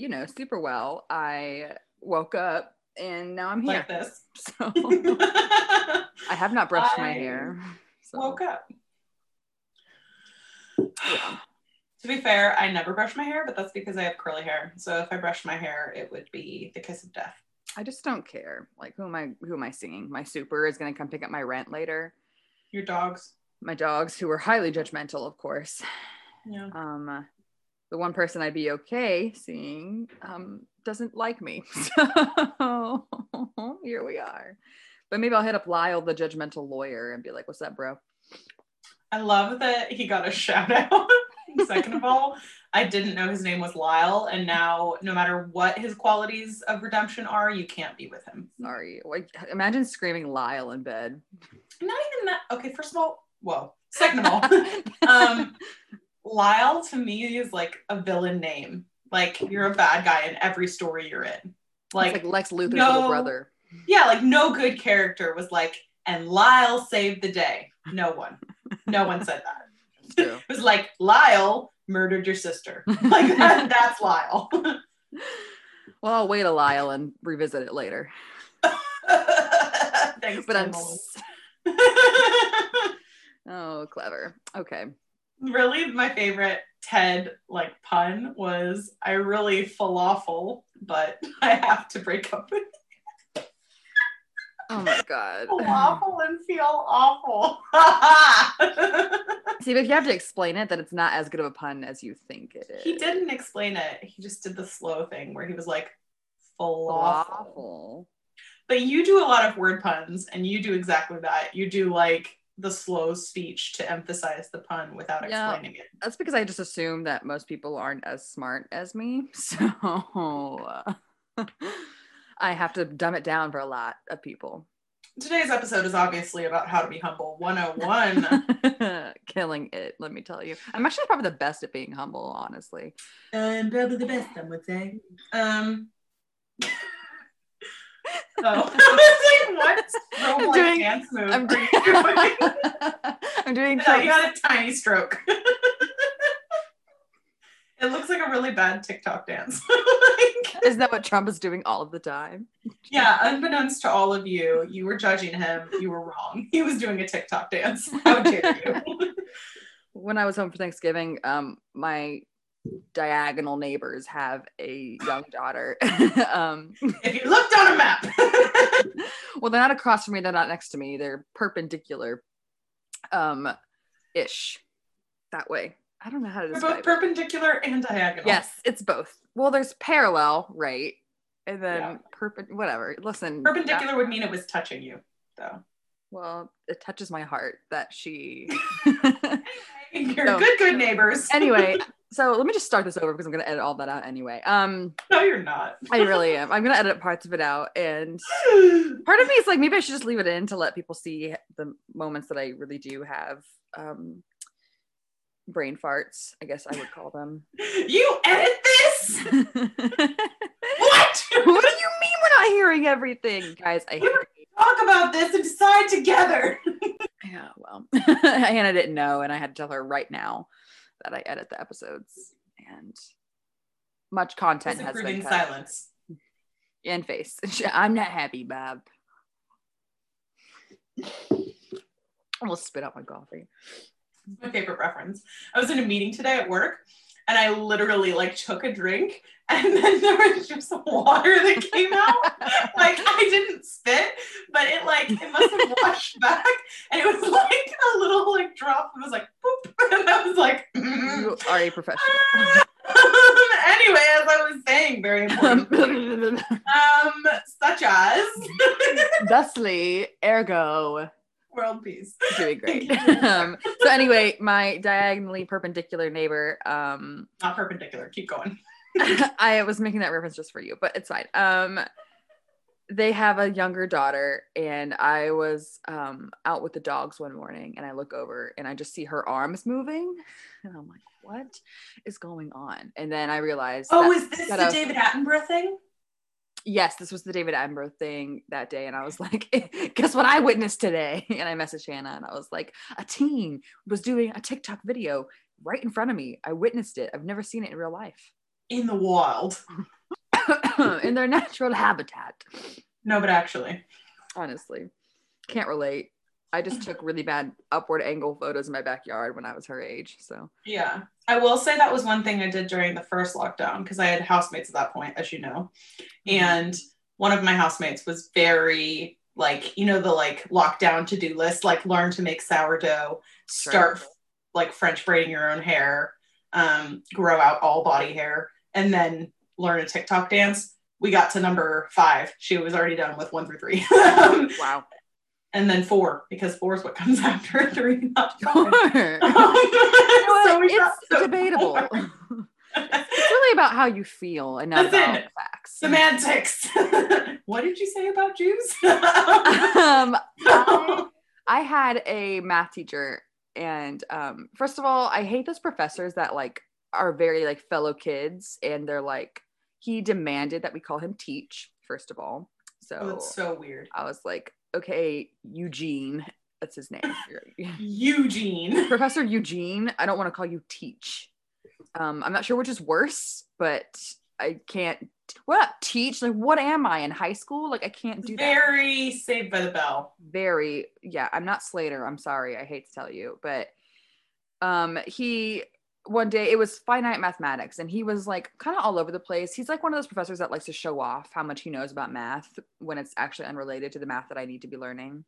you know, super well. I woke up and now I'm here. Like this. So I have not brushed my hair. So Woke up. yeah. To be fair, I never brush my hair, but that's because I have curly hair. So if I brushed my hair, it would be the kiss of death. I just don't care. Like who am I who am I seeing? My super is gonna come pick up my rent later. Your dogs. My dogs, who are highly judgmental, of course. Yeah. Um the one person I'd be okay seeing um doesn't like me. So here we are. But maybe I'll hit up Lyle, the judgmental lawyer, and be like, what's up, bro? I love that he got a shout out. Second of all, I didn't know his name was Lyle, and now no matter what his qualities of redemption are, you can't be with him. Sorry. Like imagine screaming Lyle in bed. Not even that. Okay, first of all, whoa. Second of all, um, Lyle to me is like a villain name. Like you're a bad guy in every story you're in. like, Like, Lex Luthor's no- little brother. yeah, like no good character was like, and Lyle saved the day. No one. No one said that. It was like Lyle murdered your sister. Like that, that's Lyle. Well, I'll wait a Lyle and revisit it later. Thanks, But I'm Tim. oh clever. Okay. Really my favorite Ted like pun was I really falafel, but I have to break up with Oh my god. falafel and feel awful. See, but if you have to explain it, then it's not as good of a pun as you think it is. he didn't explain it. He just did the slow thing where he was like falafel. Falafel. But you do a lot of word puns and you do exactly that. You do like the slow speech to emphasize the pun without Yeah. explaining it. That's because I just assume that most people aren't as smart as me. So uh, I have to dumb it down for a lot of people. Today's episode is obviously about how to be humble 101. Killing it, let me tell you. I'm actually probably the best at being humble, honestly. and probably the best, I would say. Um, oh, I was like, what strobe like doing- dance move I'm doing? I'm doing No, you had a tiny stroke. it looks like a really bad TikTok dance. Like, Isn't that what Trump is doing all of the time? yeah, unbeknownst to all of you, you were judging him. You were wrong. He was doing a TikTok dance. How dare you? When I was home for Thanksgiving, um, my diagonal neighbors have a young daughter. um, if you looked on a map. well, they're not across from me. They're not next to me. They're perpendicular, um, ish, that way. I don't know how to They're describe both it. perpendicular and diagonal. Yes, it's both. Well, there's parallel, right? And then Yeah. whatever. Listen, Perpendicular would mean it was touching you, though. well, it touches my heart that she. You're So- good, good neighbors. anyway, so let me just start this over because I'm gonna edit all that out anyway. Um, no, you're not. I really am. I'm gonna edit parts of it out, and part of me is like maybe I should just leave it in to let people see the moments that I really do have. Um, brain farts, I guess I would call them. you edit this? what what do you mean we're not hearing everything, guys? I We were- Talk about this and decide together. Yeah, well, Hanah didn't know, and I had to tell her right now that I edit the episodes, and much content has been cut. silence. and face. I'm not happy, Bob. Almost spit out my coffee. My favorite reference. I was in a meeting today at work and I literally like took a drink and then there was just water that came out. like I didn't spit, but it like it must have washed back and it was like a little like drop. It was like boop. And I was like You are a professional. anyway, as I was saying, very important. Um, such as Thusly, ergo, world peace. doing great. um, so anyway, my diagonally perpendicular neighbor, um, Not perpendicular. Keep going. I was making that reference just for you, but it's fine. Um, they have a younger daughter, and I was um, out with the dogs one morning, and I look over and I just see her arms moving, and I'm like, "What is going on?" And then I realized, Oh, that- is this the David Attenborough thing? Yes, this was the David Attenborough thing that day, and I was like, "Guess what I witnessed today?" And I messaged Hanah, and I was like, "A teen was doing a TikTok video right in front of me. I witnessed it. I've never seen it in real life. In the wild. in their natural habitat. No, but actually. Honestly. Can't relate. I just took really bad upward angle photos in my backyard when I was her age. So Yeah. I will say that was one thing I did during the first lockdown because I had housemates at that point, as you know. And one of my housemates was very like, you know, the like lockdown to do list, like learn to make sourdough, start Sure. like French braiding your own hair, um, grow out all body hair, and then learn a TikTok dance. We got to number five. She was already done with one through three. Um, wow. And then four, because four is what comes after three, not. Sure. so it's so debatable. it's really about how you feel and not about facts. Semantics. what did you say about Jews? um, I, I had a math teacher, and um, first of all, I hate those professors that like are very like fellow kids, and they're like he demanded that we call him teach. First of all, so, oh, it's so weird. I was like, okay, Eugene, that's his name. Eugene. Professor Eugene, I don't want to call you teach. Um, I'm not sure which is worse, but I can't. What teach? Like, what am I in high school? Like, I can't do that. Very saved by the bell. Very, yeah. I'm not Slater. I'm sorry. I hate to tell you, but um, he one day it was finite mathematics, and he was like kind of all over the place. He's like one of those professors that likes to show off how much he knows about math when it's actually unrelated to the math that I need to be learning.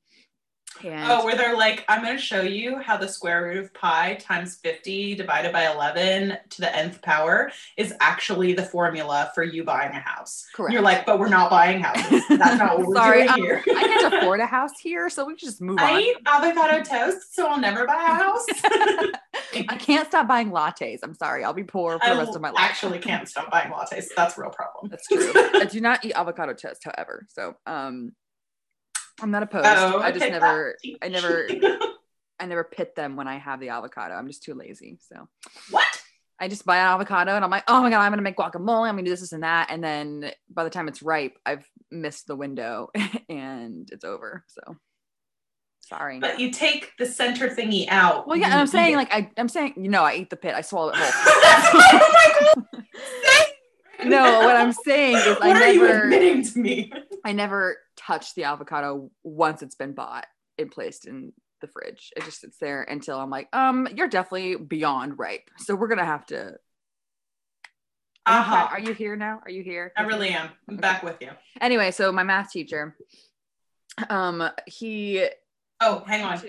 And Oh, where they're like, I'm going to show you how the square root of pi times 50 divided by 11 to the nth power is actually the formula for you buying a house. correct. You're like, but we're not buying houses. That's not what we're Sorry, doing um, here. I can't afford a house here, so we can just move I on. I eat avocado toast, so I'll never buy a house. I can't stop buying lattes. I'm sorry. I'll be poor for the rest of my life. actually can't stop buying lattes. That's a real problem. That's true. I do not eat avocado toast, however. So um I'm not opposed. Oh, I just never I never I never pit them when I have the avocado. I'm just too lazy. So what? I just buy an avocado and I'm like, oh my god, I'm gonna make guacamole. I'm gonna do this, this, and that. And then by the time it's ripe, I've missed the window and it's over. So sorry. But you take the center thingy out. well, yeah, and I'm saying it. like I, I'm saying, you know, I eat the pit. I swallow it whole. no, what I'm saying is I what are you never admitting to me? I never touch the avocado once it's been bought and placed in the fridge. It just sits there until I'm like, um, you're definitely beyond ripe. So we're gonna have to. Are, you, Uh-huh. are you here now? Are you here? I really am. I'm Okay. back with you. Anyway, so my math teacher, um, he Oh, hang on.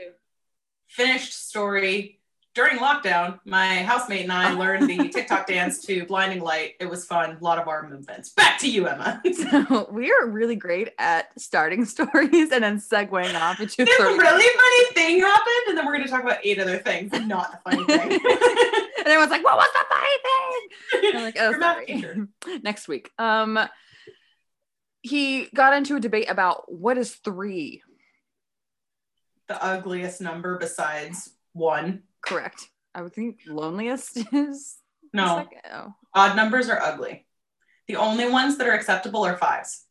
Finished story. During lockdown, my housemate and I learned the TikTok dance to Blinding Light. It was fun. A lot of arm movements. Back to you, Emma. So we are really great at starting stories and then segueing off into this 30 really funny thing happened, and then we're going to talk about eight other things, not the funny thing. and everyone's like, "What was the funny thing?" I'm like, "Oh, Your math sorry." Next week. Um, he got into a debate about what is three. the ugliest number besides one. Correct. I would think loneliest is No, oh. odd numbers are ugly. The only ones that are acceptable are fives.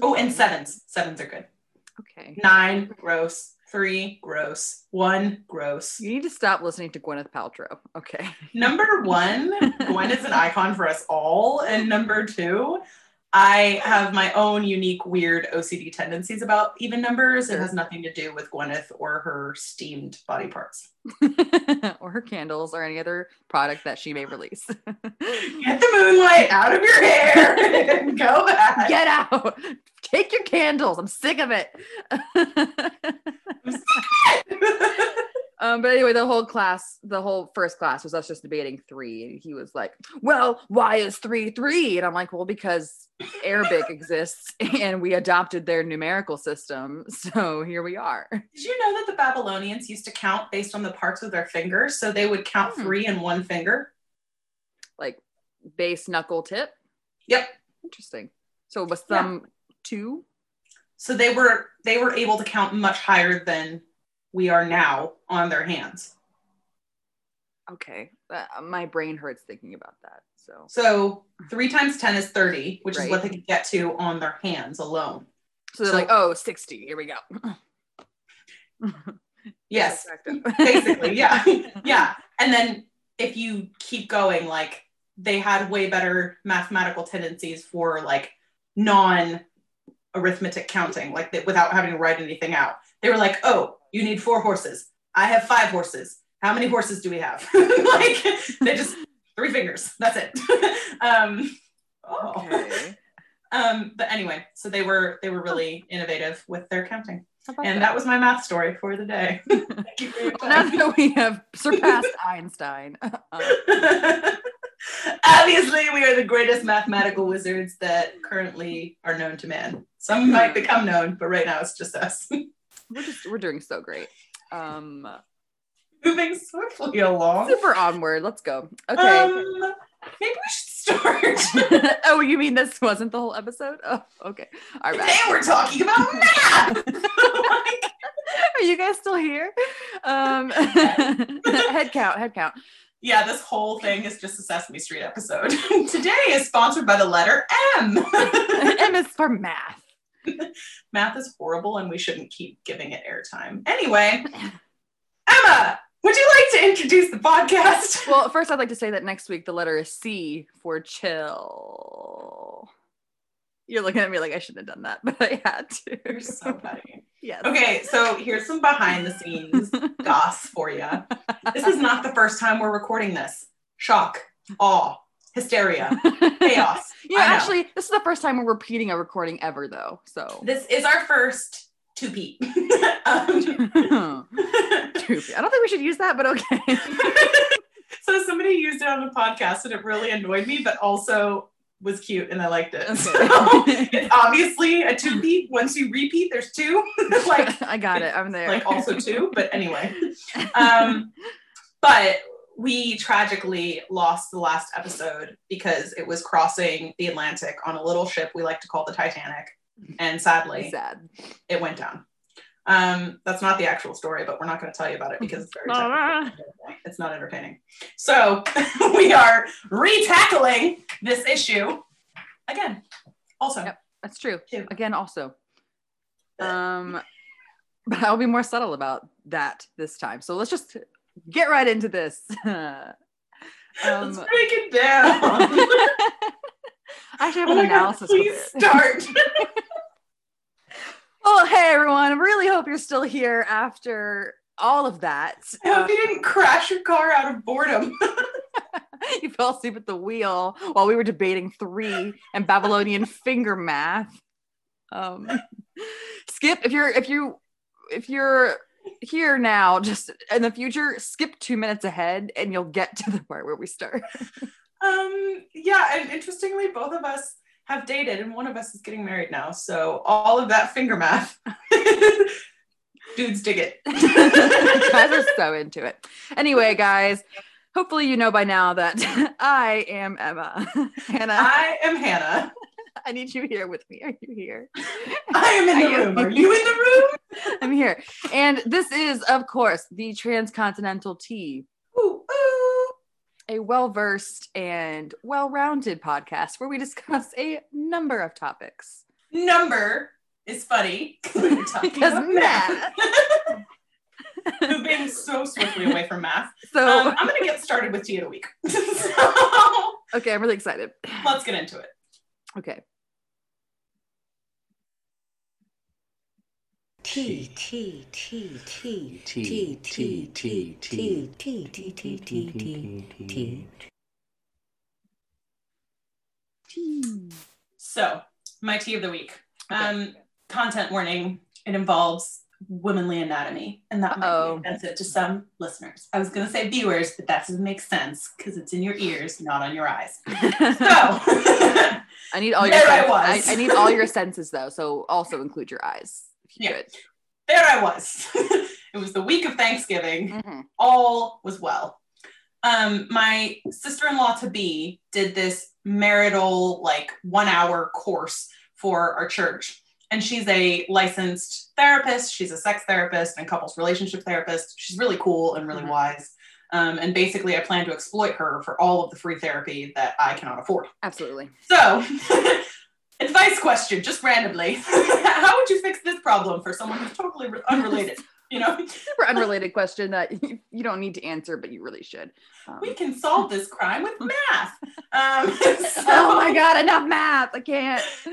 Oh, and sevens. Sevens are good. Okay. Nine, gross. Three, gross. One, gross. You need to stop listening to Gwyneth Paltrow. Okay. Number one, Gwen is an icon for us all. And number two, I have my own unique, weird OCD tendencies about even numbers. It has nothing to do with Gwyneth or her steamed body parts. or her candles or any other product that she may release. Get the moonlight out of your hair and go back. Get out. Take your candles. I'm sick of it. Um, but anyway, the whole class, the whole first class was us just debating three. And he was like, Well, why is three three? And I'm like, Well, because Arabic exists and we adopted their numerical system. So here we are. Did you know that the Babylonians used to count based on the parts of their fingers? So they would count Hmm. three in one finger. Like base knuckle tip. Yep. Interesting. So was Yeah. thumb two? So they were they were able to count much higher than we are now on their hands. Okay. Uh, my brain hurts thinking about that. So So three times ten is thirty, which Right. is what they could get to on their hands alone. so they're So- like, oh, 60. Here we go. Yes, basically, yeah, yeah. and then if you keep going, like they had way better mathematical tendencies for like non arithmetic counting, like they, without having to write anything out. They were like, oh, you need four horses. I have five horses. How many horses do we have? like they just three fingers. That's it. um, oh. Okay. Um, but anyway, so they were they were really innovative with their counting, and that was my math story for the day. Thank you for your Well, now that we have surpassed Einstein. uh, Obviously, we are the greatest mathematical wizards that currently are known to man. Some might become known, but right now it's just us. We're just we're doing so great. Um, Moving swiftly along. super onward. Let's go. Okay. Um, maybe we should start. oh, you mean this wasn't the whole episode? Oh, okay. All right. Today we're talking about math. Like, Are you guys still here? Um, head count. Head count. yeah, this whole thing is just a Sesame Street episode. Today is sponsored by the letter M. M is for math. math is horrible and we shouldn't keep giving it airtime. Anyway, Emma, would you like to introduce the podcast? Well, first, I'd like to say that next week the letter is C for chill. You're looking at me like I shouldn't have done that, but I had to. You're so funny. yes. Okay, so here's some behind the scenes goss for you. This is not the first time we're recording this. Shock, awe, hysteria, chaos. Yeah, actually, this is the first time we're repeating a recording ever, though. So. This is our first two peat. um. I don't think we should use that, but okay. so somebody used it on the podcast and it really annoyed me, but also was cute and I liked it. Okay. So it's obviously a two peat. Once you repeat, there's two. like I got it. I'm there. like also two, but anyway. Um, but we tragically lost the last episode because it was crossing the Atlantic on a little ship we like to call the Titanic. And sadly, sad. it went down. Um, that's not the actual story, but we're not going to tell you about it because it's very technical. it's not entertaining. So we are re-tackling this issue again. Also, Yep. That's true. Two. Again, also. Um, but I'll be more subtle about that this time. So let's just get right into this. um, let's break it down. I actually have oh an my God, analysis. please start. Well, hey everyone! I really hope you're still here after all of that. I hope you didn't crash your car out of boredom. you fell asleep at the wheel while we were debating three and Babylonian finger math. Um, skip if you're if you if you're here now, just in the future, skip two minutes ahead and you'll get to the part where we start. Um, yeah, and interestingly, both of us have dated, and one of us is getting married now. So all of that finger math, dudes dig it. guys are so into it. Anyway, guys, hopefully you know by now that I am Emma. Hanah, I am Hanah. I need you here with me. Are you here? I am in Are the you- room. Are you in the room? I'm here. And this is, of course, the Transcontinental Tea, Ooh, ooh. a well versed and well rounded podcast where we discuss a number of topics. Number is funny we're talking Because math. Moving so swiftly away from math. So, Um, I'm gonna get started with tea in a week. so okay, I'm really excited. let's get into it. Okay. T T T T T, T T, T T, T T T T T T T So, my tea of the week. Um, content warning. It involves womanly anatomy, and that might Uh-oh. be offensive to some listeners. I was going to say viewers, but that doesn't make sense because it's in your ears, not on your eyes. So, I need all your There I. I, I need all your senses though, so also include your eyes. If you Yeah. could. there I was. it was the week of Thanksgiving. Mhm. all was well. Um, my sister-in-law to be did this marital like one hour course for our church. And she's a licensed therapist. She's a sex therapist and couples relationship therapist. She's really cool and really Mhm. wise. Um, and basically, I plan to exploit her for all of the free therapy that I cannot afford. Absolutely. So, advice question, just randomly. How would you fix this problem for someone who's totally unrelated? you know, Super unrelated question that you, you don't need to answer, but you really should. Um, we can solve this crime with math. Um, so, oh my god, enough math! I can't. So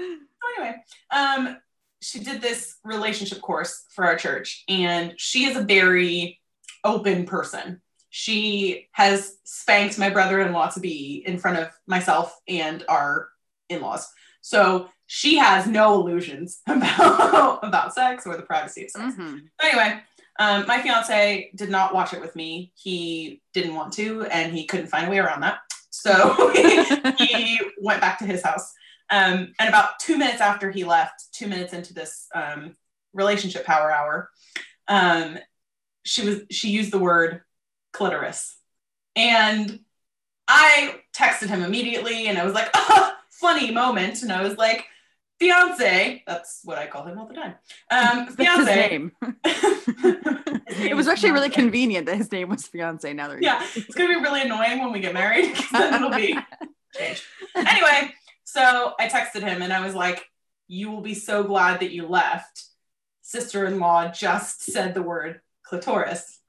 anyway, um, she did this relationship course for our church, and she is a very open person. She has spanked my brother-in-law to be in front of myself and our in-laws. So she has no illusions about about sex or the privacy of sex. Mhm. Anyway, um, my fiance did not watch it with me. He didn't want to, and he couldn't find a way around that. So he went back to his house. Um, and about two minutes after he left, two minutes into this um, relationship power hour, um, she was she used the word clitoris, and I texted him immediately, and I was like, oh, "Funny moment," and I was like, "Fiance," that's what I call him all the time. Um, That's his fiance. name. His name it was actually really convenient that his name was fiance. Now that Yeah, it's gonna be really annoying when we get married because then it'll be changed. Anyway, so I texted him and I was like, "You will be so glad that you left." Sister-in-law just said the word clitoris.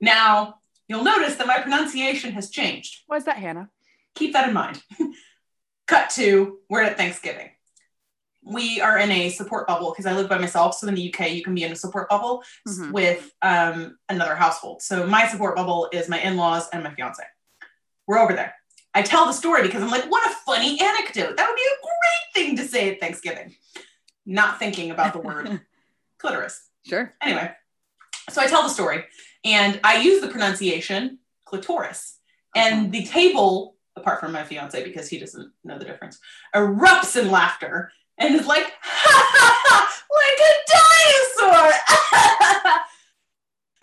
Now you'll notice that my pronunciation has changed. Why is that, Hanah? Keep that in mind. Cut to we're at Thanksgiving. We are in a support bubble because I live by myself. So in the UK, you can be in a support bubble Mhm. with um, another household. So my support bubble is my in-laws and my fiance. We're over there. I tell the story because I'm like, what a funny anecdote. That would be a great thing to say at Thanksgiving. Not thinking about the word clitoris. Sure. Anyway, so I tell the story and I use the pronunciation clitoris. And uh-huh. the table, apart from my fiance because he doesn't know the difference, erupts in laughter and is like, ha ha ha, like a dinosaur.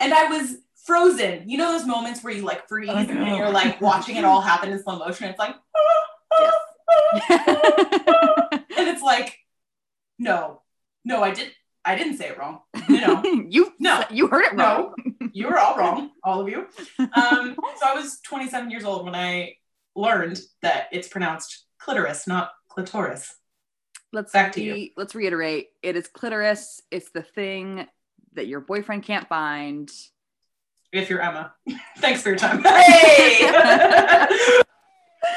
and I was frozen. You know those moments where you like freeze Oh, and you're like watching it all happen in slow motion. It's like, and it's like, no, no, I didn't, I didn't say it wrong. No, no, you No. you heard it wrong. no, you were all wrong, all of you. Um, so I was 27 years old when I learned that it's pronounced clitoris, not clitoris. Let's Back to re- let's reiterate. It is clitoris. It's the thing that your boyfriend can't find. If you're Emma, thanks for your time. Hey,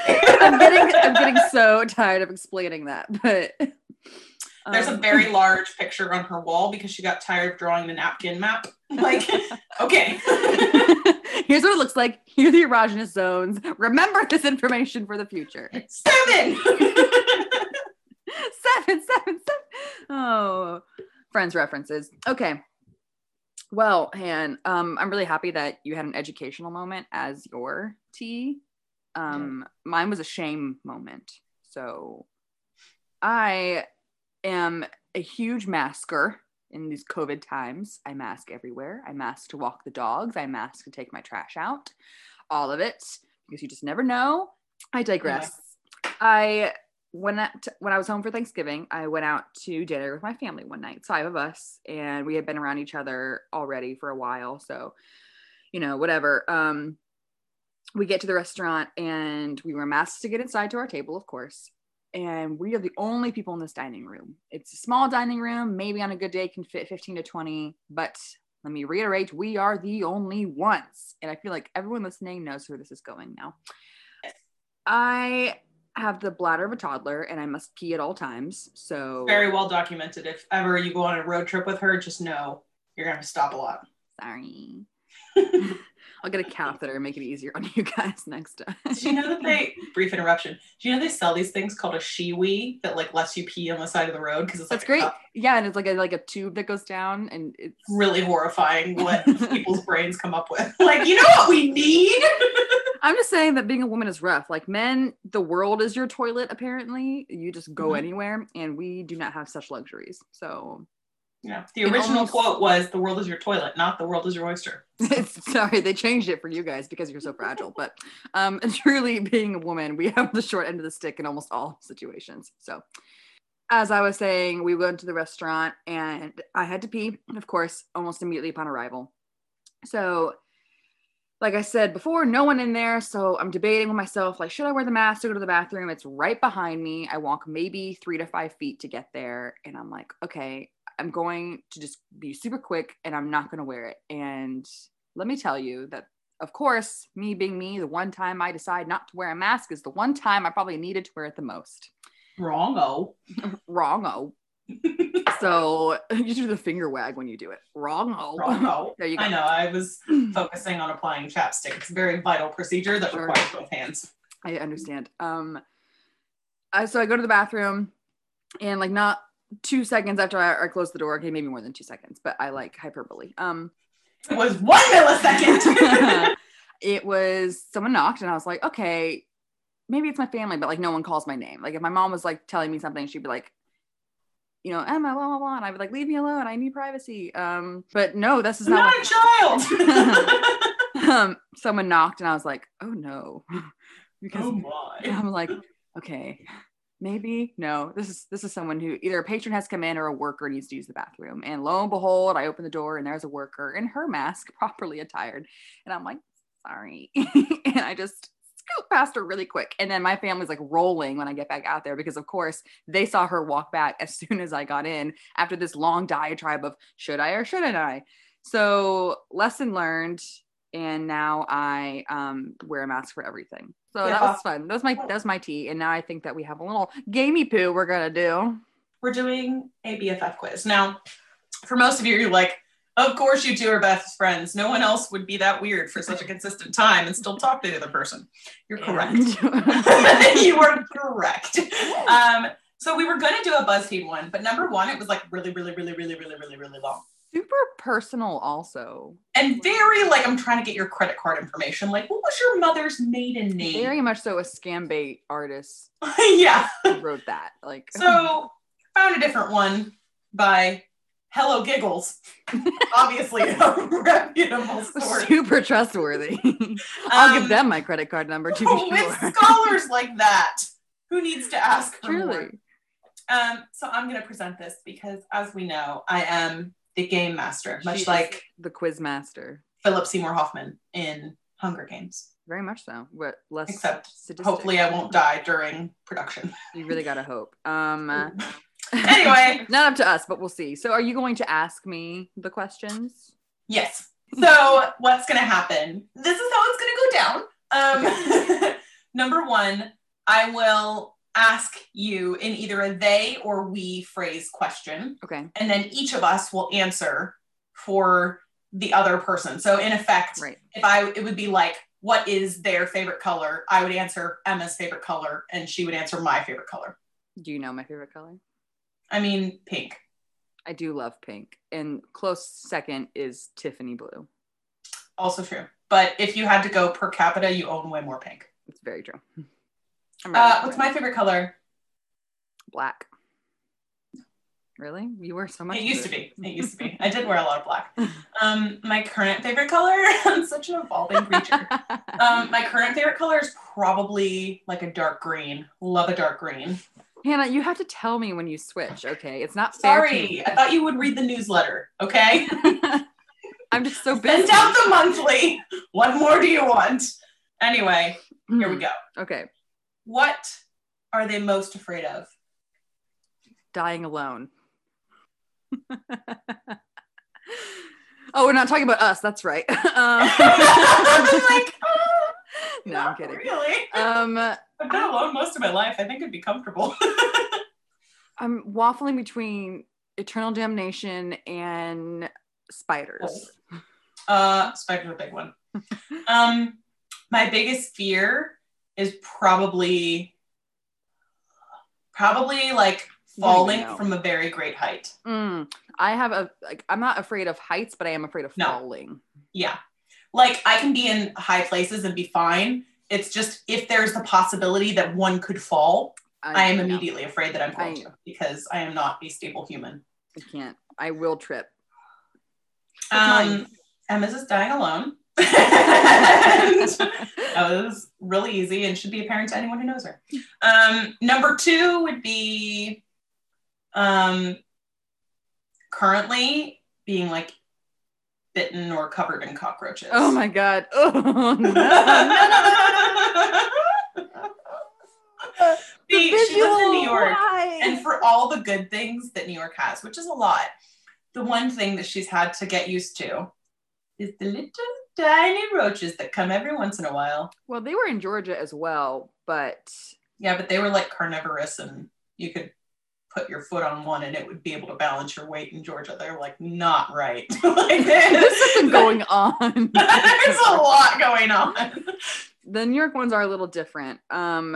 I'm getting I'm getting so tired of explaining that, but There's a um, very large picture on her wall because she got tired of drawing the napkin map. Like, okay. Here's what it looks like. Here are the erogenous zones. Remember this information for the future. Seven. seven, seven, seven. Oh, friends references. Okay. Well, Han, um, I'm really happy that you had an educational moment as your tea. Um, mine was a shame moment. So I am a huge masker in these COVID times. I mask everywhere. I mask to walk the dogs. I mask to take my trash out. All of it because you just never know. I digress. I when when I was home for Thanksgiving, I went out to dinner with my family one night, five of us, and we had been around each other already for a while. So, you know, whatever. Um, we get to the restaurant and we were masked to get inside to our table, of course. And we are the only people in this dining room. It's a small dining room, maybe on a good day can fit 15 to 20, but let me reiterate, we are the only ones. And I feel like everyone listening knows where this is going now. I have the bladder of a toddler and I must pee at all times. So Very well documented. If ever you go on a road trip with her, just know you're gonna have to stop a lot. sorry. I'll get a catheter and make it easier on you guys next time. Did you know that they brief interruption? Do you know they sell these things called a Shewee that like lets you pee on the side of the road because it's That's a great. cup? Yeah, and it's like a like a tube that goes down and it's really horrifying what people's brains come up with. Like, you know what we need? I'm just saying that being a woman is rough. Like men, the world is your toilet apparently. You just go Mhm. anywhere and we do not have such luxuries. So Yeah. The original almost- quote was the world is your toilet, not the world is your oyster. sorry they changed it for you guys because you're so fragile but um truly being a woman we have the short end of the stick in almost all situations so as i was saying we went to the restaurant and i had to pee of course almost immediately upon arrival so like i said before no one in there so i'm debating with myself like should i wear the mask to go to the bathroom it's right behind me i walk maybe three to five feet to get there and i'm like okay I'm going to just be super quick and I'm not going to wear it. And let me tell you that, of course, me being me, the one time I decide not to wear a mask is the one time I probably needed to wear it the most. Wrong-o. Wrong. Oh. so you do the finger wag when you do it. Wrong. Oh. Wrong-o. There you go. I know. I was focusing on applying chapstick. It's a very vital procedure that Sure. requires both hands. I understand. Um, I, so I go to the bathroom, and like not two seconds after I, I close the door, okay, maybe more than two seconds, but I like hyperbole. Um, It was one millisecond. it was someone knocked, and I was like, okay, maybe it's my family, but like no one calls my name. Like if my mom was like telling me something, she'd be like, you know, Emma, blah blah blah, and I'd be like, leave me alone, I need privacy. Um, but no, this is I'm not. not a child. um, someone knocked, and I was like, oh no, because oh my. I'm like, okay, maybe no. This is this is someone who either a patron has come in or a worker needs to use the bathroom. And lo and behold, I open the door and there's a worker in her mask, properly attired, and I'm like, sorry, and I just scoot past her really quick. And then my family's like rolling when I get back out there because of course they saw her walk back as soon as I got in after this long diatribe of should I or shouldn't I. So lesson learned and now I um, wear a mask for everything. So that was fun. That was my that was my tea, and now I think that we have a little gamey poo we're gonna do. We're doing a BFF quiz. Now, for most of you, you're like, of course you two are best friends. No one else would be that weird for such a consistent time and still talk to the other person. You're correct. you were correct. Um, so we were gonna do a BuzzFeed one, but number one, it was like really, really, really, really, really, really, really long. Super personal, also. And very like I'm trying to get your credit card information. Like, what was your mother's maiden name? Very much so a scam bait artist yeah. wrote that. Like So found a different one by Hello Giggles. Obviously a reputable source. super trustworthy. I'll give Um, them my credit card number to Oh, be with scholars like that. Who needs to ask for more? Truly. Um, so I'm gonna present this because as we know, I am the game master, much She is like the quiz master. Philip Seymour Hoffman in Hunger Games. Very much so. But less Except sadistic. Hopefully I won't die during production. You really gotta hope. Um uh, Anyway. not up to us, but we'll see. So are you going to ask me the questions? Yes. So what's gonna happen? This is how it's gonna go down. Um, number one, I will ask you in either a they or we phrase question, Okay. and then each of us will answer for the other person. So in effect, Right. if I it would be like, what is their favorite color? I would answer Emma's favorite color, and she would answer my favorite color. Do you know my favorite color? I mean, pink. I do love pink. And close second is Tiffany blue. Also true. But if you had to go per capita, you own way more pink. It's very true. I'm ready Uh, what's my favorite color? black? Really? You wear so much. It used to be. It used to be. I did wear a lot of black. Um, my current favorite color. I'm such an evolving creature. Um, my current favorite color is probably like a dark green. Love a dark green. Hanah, you have to tell me when you switch. Okay, it's not fair. Sorry, me. I thought you would read the newsletter. Okay, I'm just so busy. send out the monthly. What more do you want? Anyway, here we go. Okay, What are they most afraid of? dying alone. oh, we're not talking about us. That's right. um, I'm like, oh, no, I'm kidding. Really? Um, I've been alone most of my life. I think it'd be comfortable. I'm waffling between eternal damnation and spiders. Uh, spider's a big one. um, my biggest fear is probably, probably like What do you falling from a very great height. Mm, I have a like. I'm not afraid of heights, but I am afraid of No. falling. Yeah, like I can be in high places and be fine. It's just if there's the possibility that one could fall, I am no, immediately afraid that I'm going I- to because I am not a stable human. I can't. I will trip. Um, mine? Emma's is dying alone. That was really easy and should be apparent to anyone who knows her. Um, number two would be um, currently being like bitten or covered in cockroaches. oh my god. Oh no. she lives in New York, and for all all the good things that New York has, which is a lot, the one thing that she's had to get used to is the little tiny roaches that come every once in a while. Well, they were in Georgia as well, but Yeah, but they were like carnivorous and you could put your foot on one and it would be able to balance your weight in Georgia. They're like not right. like there's something going on. There's a lot going on. the New York ones are a little different. Um,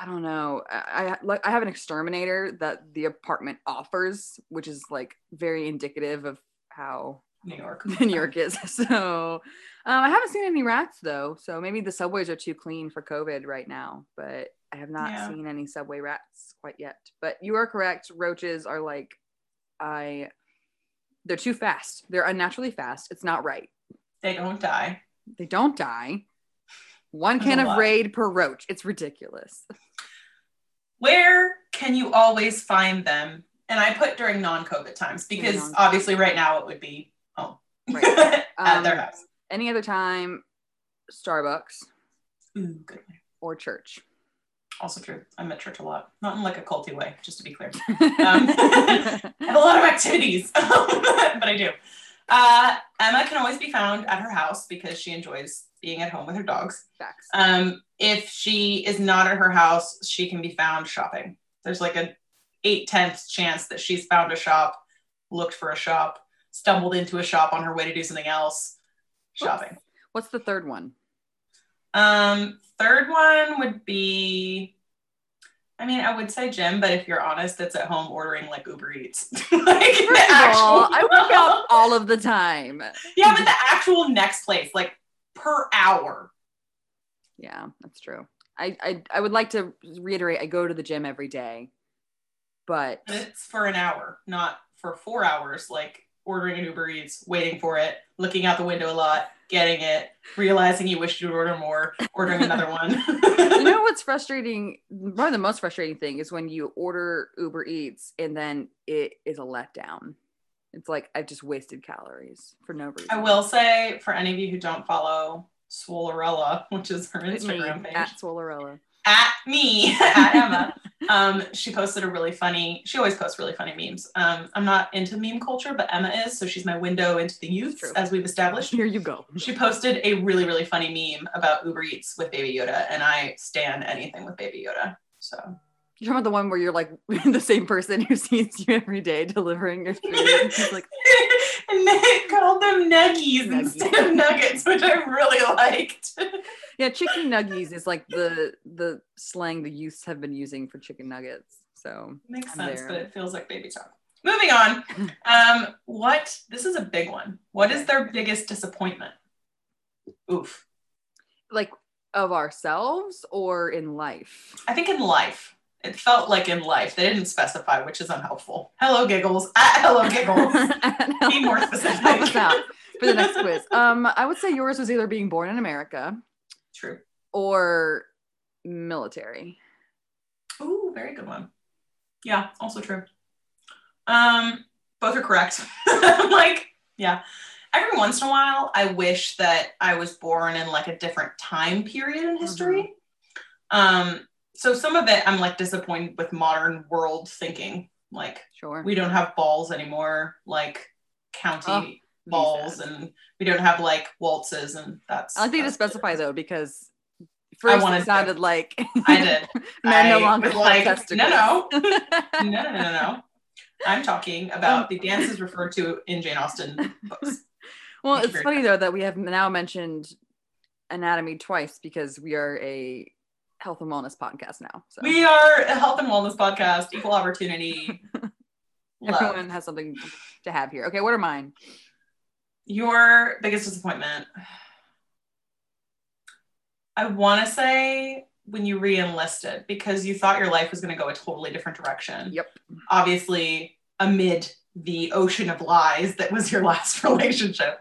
I don't know. I, I like I have an exterminator that the apartment offers, which is like very indicative of how New York. New York is. So um, I haven't seen any rats though. So maybe the subways are too clean for COVID right now. But I have not Yeah. seen any subway rats quite yet. But you are correct. Roaches are like I. They're too fast. They're unnaturally fast. It's not right. They don't die. They don't die. One can of raid per roach. It's ridiculous. Where can you always find them? And I put during non-COVID times because obviously right now it would be home Right. at their Um, house. Any other time, Starbucks Ooh, good. or church. Also true. I'm at church a lot, not in like a culty way, just to be clear. I have a lot of activities, but I do. Uh, Emma can always be found at her house because she enjoys being at home with her dogs. Facts. Um, if she is not at her house, she can be found shopping. There's like a eight tenths chance that she's found a shop, looked for a shop, stumbled into a shop on her way to do something else, shopping. What's the third one? Um, third one would be, I mean, I would say gym, but if you're honest, it's at home ordering like Uber Eats. like First of actual, all, I work out all of the time. yeah, but the actual next place, like per hour. Yeah, that's true. I, I I would like to reiterate I go to the gym every day. But it's for an hour, not for four hours, like ordering an Uber Eats, waiting for it, looking out the window a lot, getting it, realizing you wish you'd order more, ordering another one. you know what's frustrating? Probably the most frustrating thing is when you order Uber Eats and then it is a letdown. It's like I've just wasted calories for no reason. I will say, for any of you who don't follow Swolerella, which is her me, Instagram page, at Swolerella. At me at Emma. um, she posted a really funny. She always posts really funny memes. Um, I'm not into meme culture, but Emma is, so she's my window into the youth, as we've established. Here you go. She posted a really really funny meme about Uber Eats with Baby Yoda, and I stand anything with Baby Yoda. So You're talking about the one where you're like the same person who sees you every day delivering your food. And like, and they called them nuggies, Nuggies. instead of nuggets, which I really liked. yeah, chicken nuggies is like the the slang the youths have been using for chicken nuggets. So Makes I'm sense, there. but it feels like baby talk. Moving on. Um, what this is a big one. What is their biggest disappointment? Oof. like of ourselves or in life. I think in life. It felt like in life. They didn't specify, which is unhelpful. Hello giggles. At hello giggles. Be more specific. Help us out for the next quiz. Um, I would say yours was either being born in America True. or military. Ooh, very good one. Yeah, also true. Um, both are correct. like, yeah. Every once in a while, I wish that I was born in like a different time period in history. Um, so some of it I'm like disappointed with modern world thinking. Like Sure. we don't have balls anymore, like county Oh, balls, and we don't have like waltzes, and that's. I like you to specify though because first wanted it to. sounded like I did. men no longer like, no, no. no, no, no, no, no. I'm talking about the dances referred to in Jane Austen books. well, it's funny though that we have now mentioned anatomy twice because we are a health and wellness podcast now. So We are a health and wellness podcast, equal opportunity. Everyone has something to have here. Okay, what are mine? Your biggest disappointment. I want to say when you re-enlisted because you thought your life was going to go a totally different direction. Yep. Obviously, amid the ocean of lies that was your last relationship.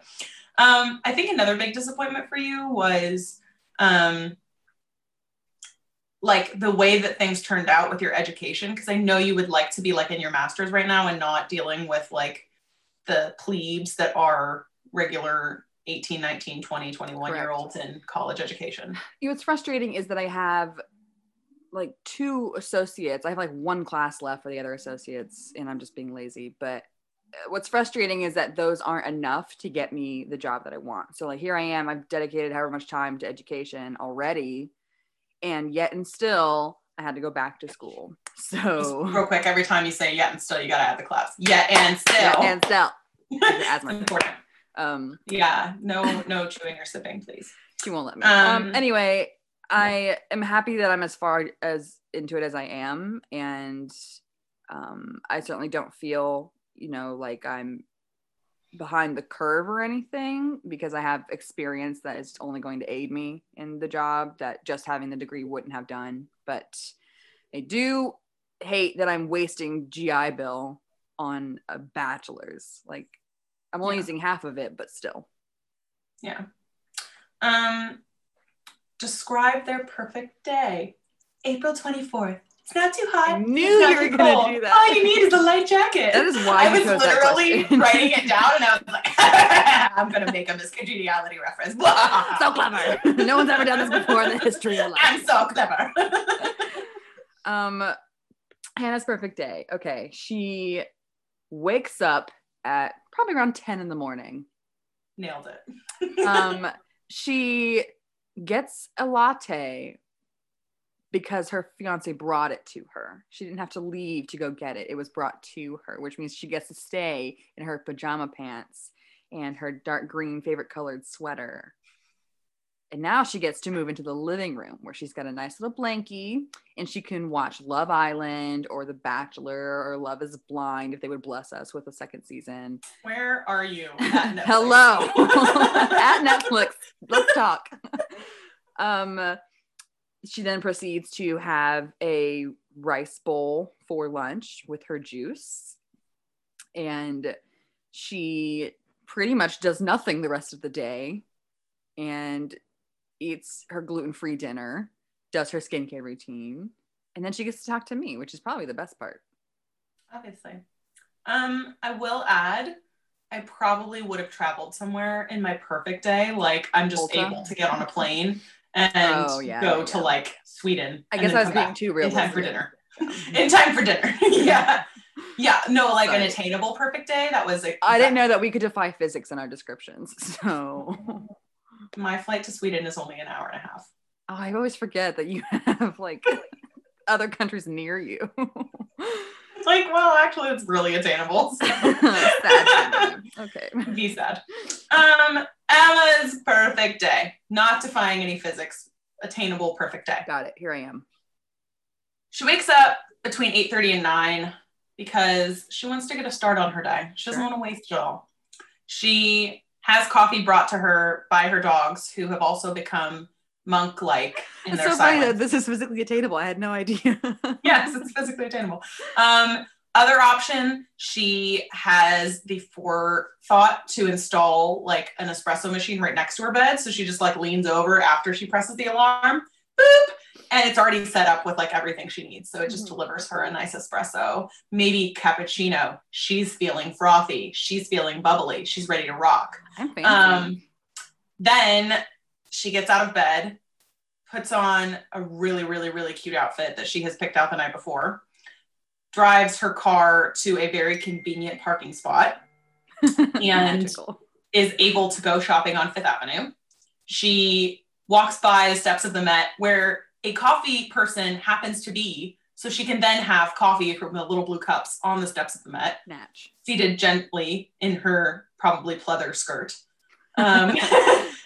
Um, I think another big disappointment for you was um, like the way that things turned out with your education. Because I know you would like to be like in your master's right now and not dealing with like the plebes that are regular 18, 19, 20, 21 year olds in college education. You know, what's frustrating is that I have like two associates. I have like one class left for the other associates, and I'm just being lazy. But uh, what's frustrating is that those aren't enough to get me the job that I want. So like here I am, I've dedicated however much time to education already, and yet and still I had to go back to school. Just So real quick, every time you say yet and still, you gotta add the class. Yet and still. yeah, and still, That's my important. um, Yeah, no, no chewing or sipping, please. she won't let me. Um, Um, anyway, I am happy that I'm as far as into it as I am, and um, I certainly don't feel, you know, like I'm behind the curve or anything because I have experience that is only going to aid me in the job that just having the degree wouldn't have done. But I do hate that I'm wasting GI Bill on a bachelor's. Like I'm only Yeah. using half of it, but still. Yeah. Um, describe their perfect day. April 24th. It's not too hot. I knew you were gonna cold. do that. All you need is a light jacket. That is why I was literally writing it down and I was like, I'm gonna make a Miss Congeniality reference. so clever. no one's ever done this before in the history of life. I'm so clever. Um, Hanah's perfect day. Okay, she wakes up at probably around ten in the morning. Nailed it. Um, she gets a latte because her fiance brought it to her. She didn't have to leave to go get it. It was brought to her, which means she gets to stay in her pajama pants and her dark green favorite colored sweater. And now she gets to move into the living room where she's got a nice little blankie and she can watch Love Island or The Bachelor or Love is Blind if they would bless us with a second season. Where are you? at Hello at Netflix. Let's talk. um, she then proceeds to have a rice bowl for lunch with her juice, and she pretty much does nothing the rest of the day, and eats her gluten-free dinner, does her skincare routine, and then she gets to talk to me, which is probably the best part. Obviously. Um, I will add, I probably would have traveled somewhere in my perfect day. Like I'm just Ulta? able to get on a plane and Oh, yeah, go yeah, to like Sweden. I guess I was being too in time for dinner. Yeah. In time for dinner. yeah. Yeah. No, like an attainable perfect day. That was like I didn't know that we could defy physics in our descriptions. So my flight to Sweden is only an hour and a half. oh, I always forget that you have like other countries near you. Like, well, actually it's really attainable. So. Sad. okay. Be sad. Um, Emma's perfect day. Not defying any physics. Attainable perfect day. Got it. Here I am. She wakes up between 8:30 and 9 because she wants to get a start on her day. She doesn't Sure. want to waste it all. She has coffee brought to her by her dogs, who have also become monk-like in It's their so funny that this is physically attainable. I had no idea. yes, it's physically attainable. Um, other option, she has the forethought to install like an espresso machine right next to her bed. So she just like leans over after she presses the alarm, boop, and it's already set up with like everything she needs. So it just Mhm. delivers her a nice espresso, maybe cappuccino. She's feeling frothy. She's feeling bubbly. She's ready to rock. Um, then she gets out of bed, puts on a really, really, really cute outfit that she has picked out the night before, drives her car to a very convenient parking spot, and Magical. is able to go shopping on Fifth Avenue. She walks by the steps of the Met where a coffee person happens to be, so she can then have coffee from the little blue cups on the steps of the Met Natch. seated gently in her probably pleather skirt. Um,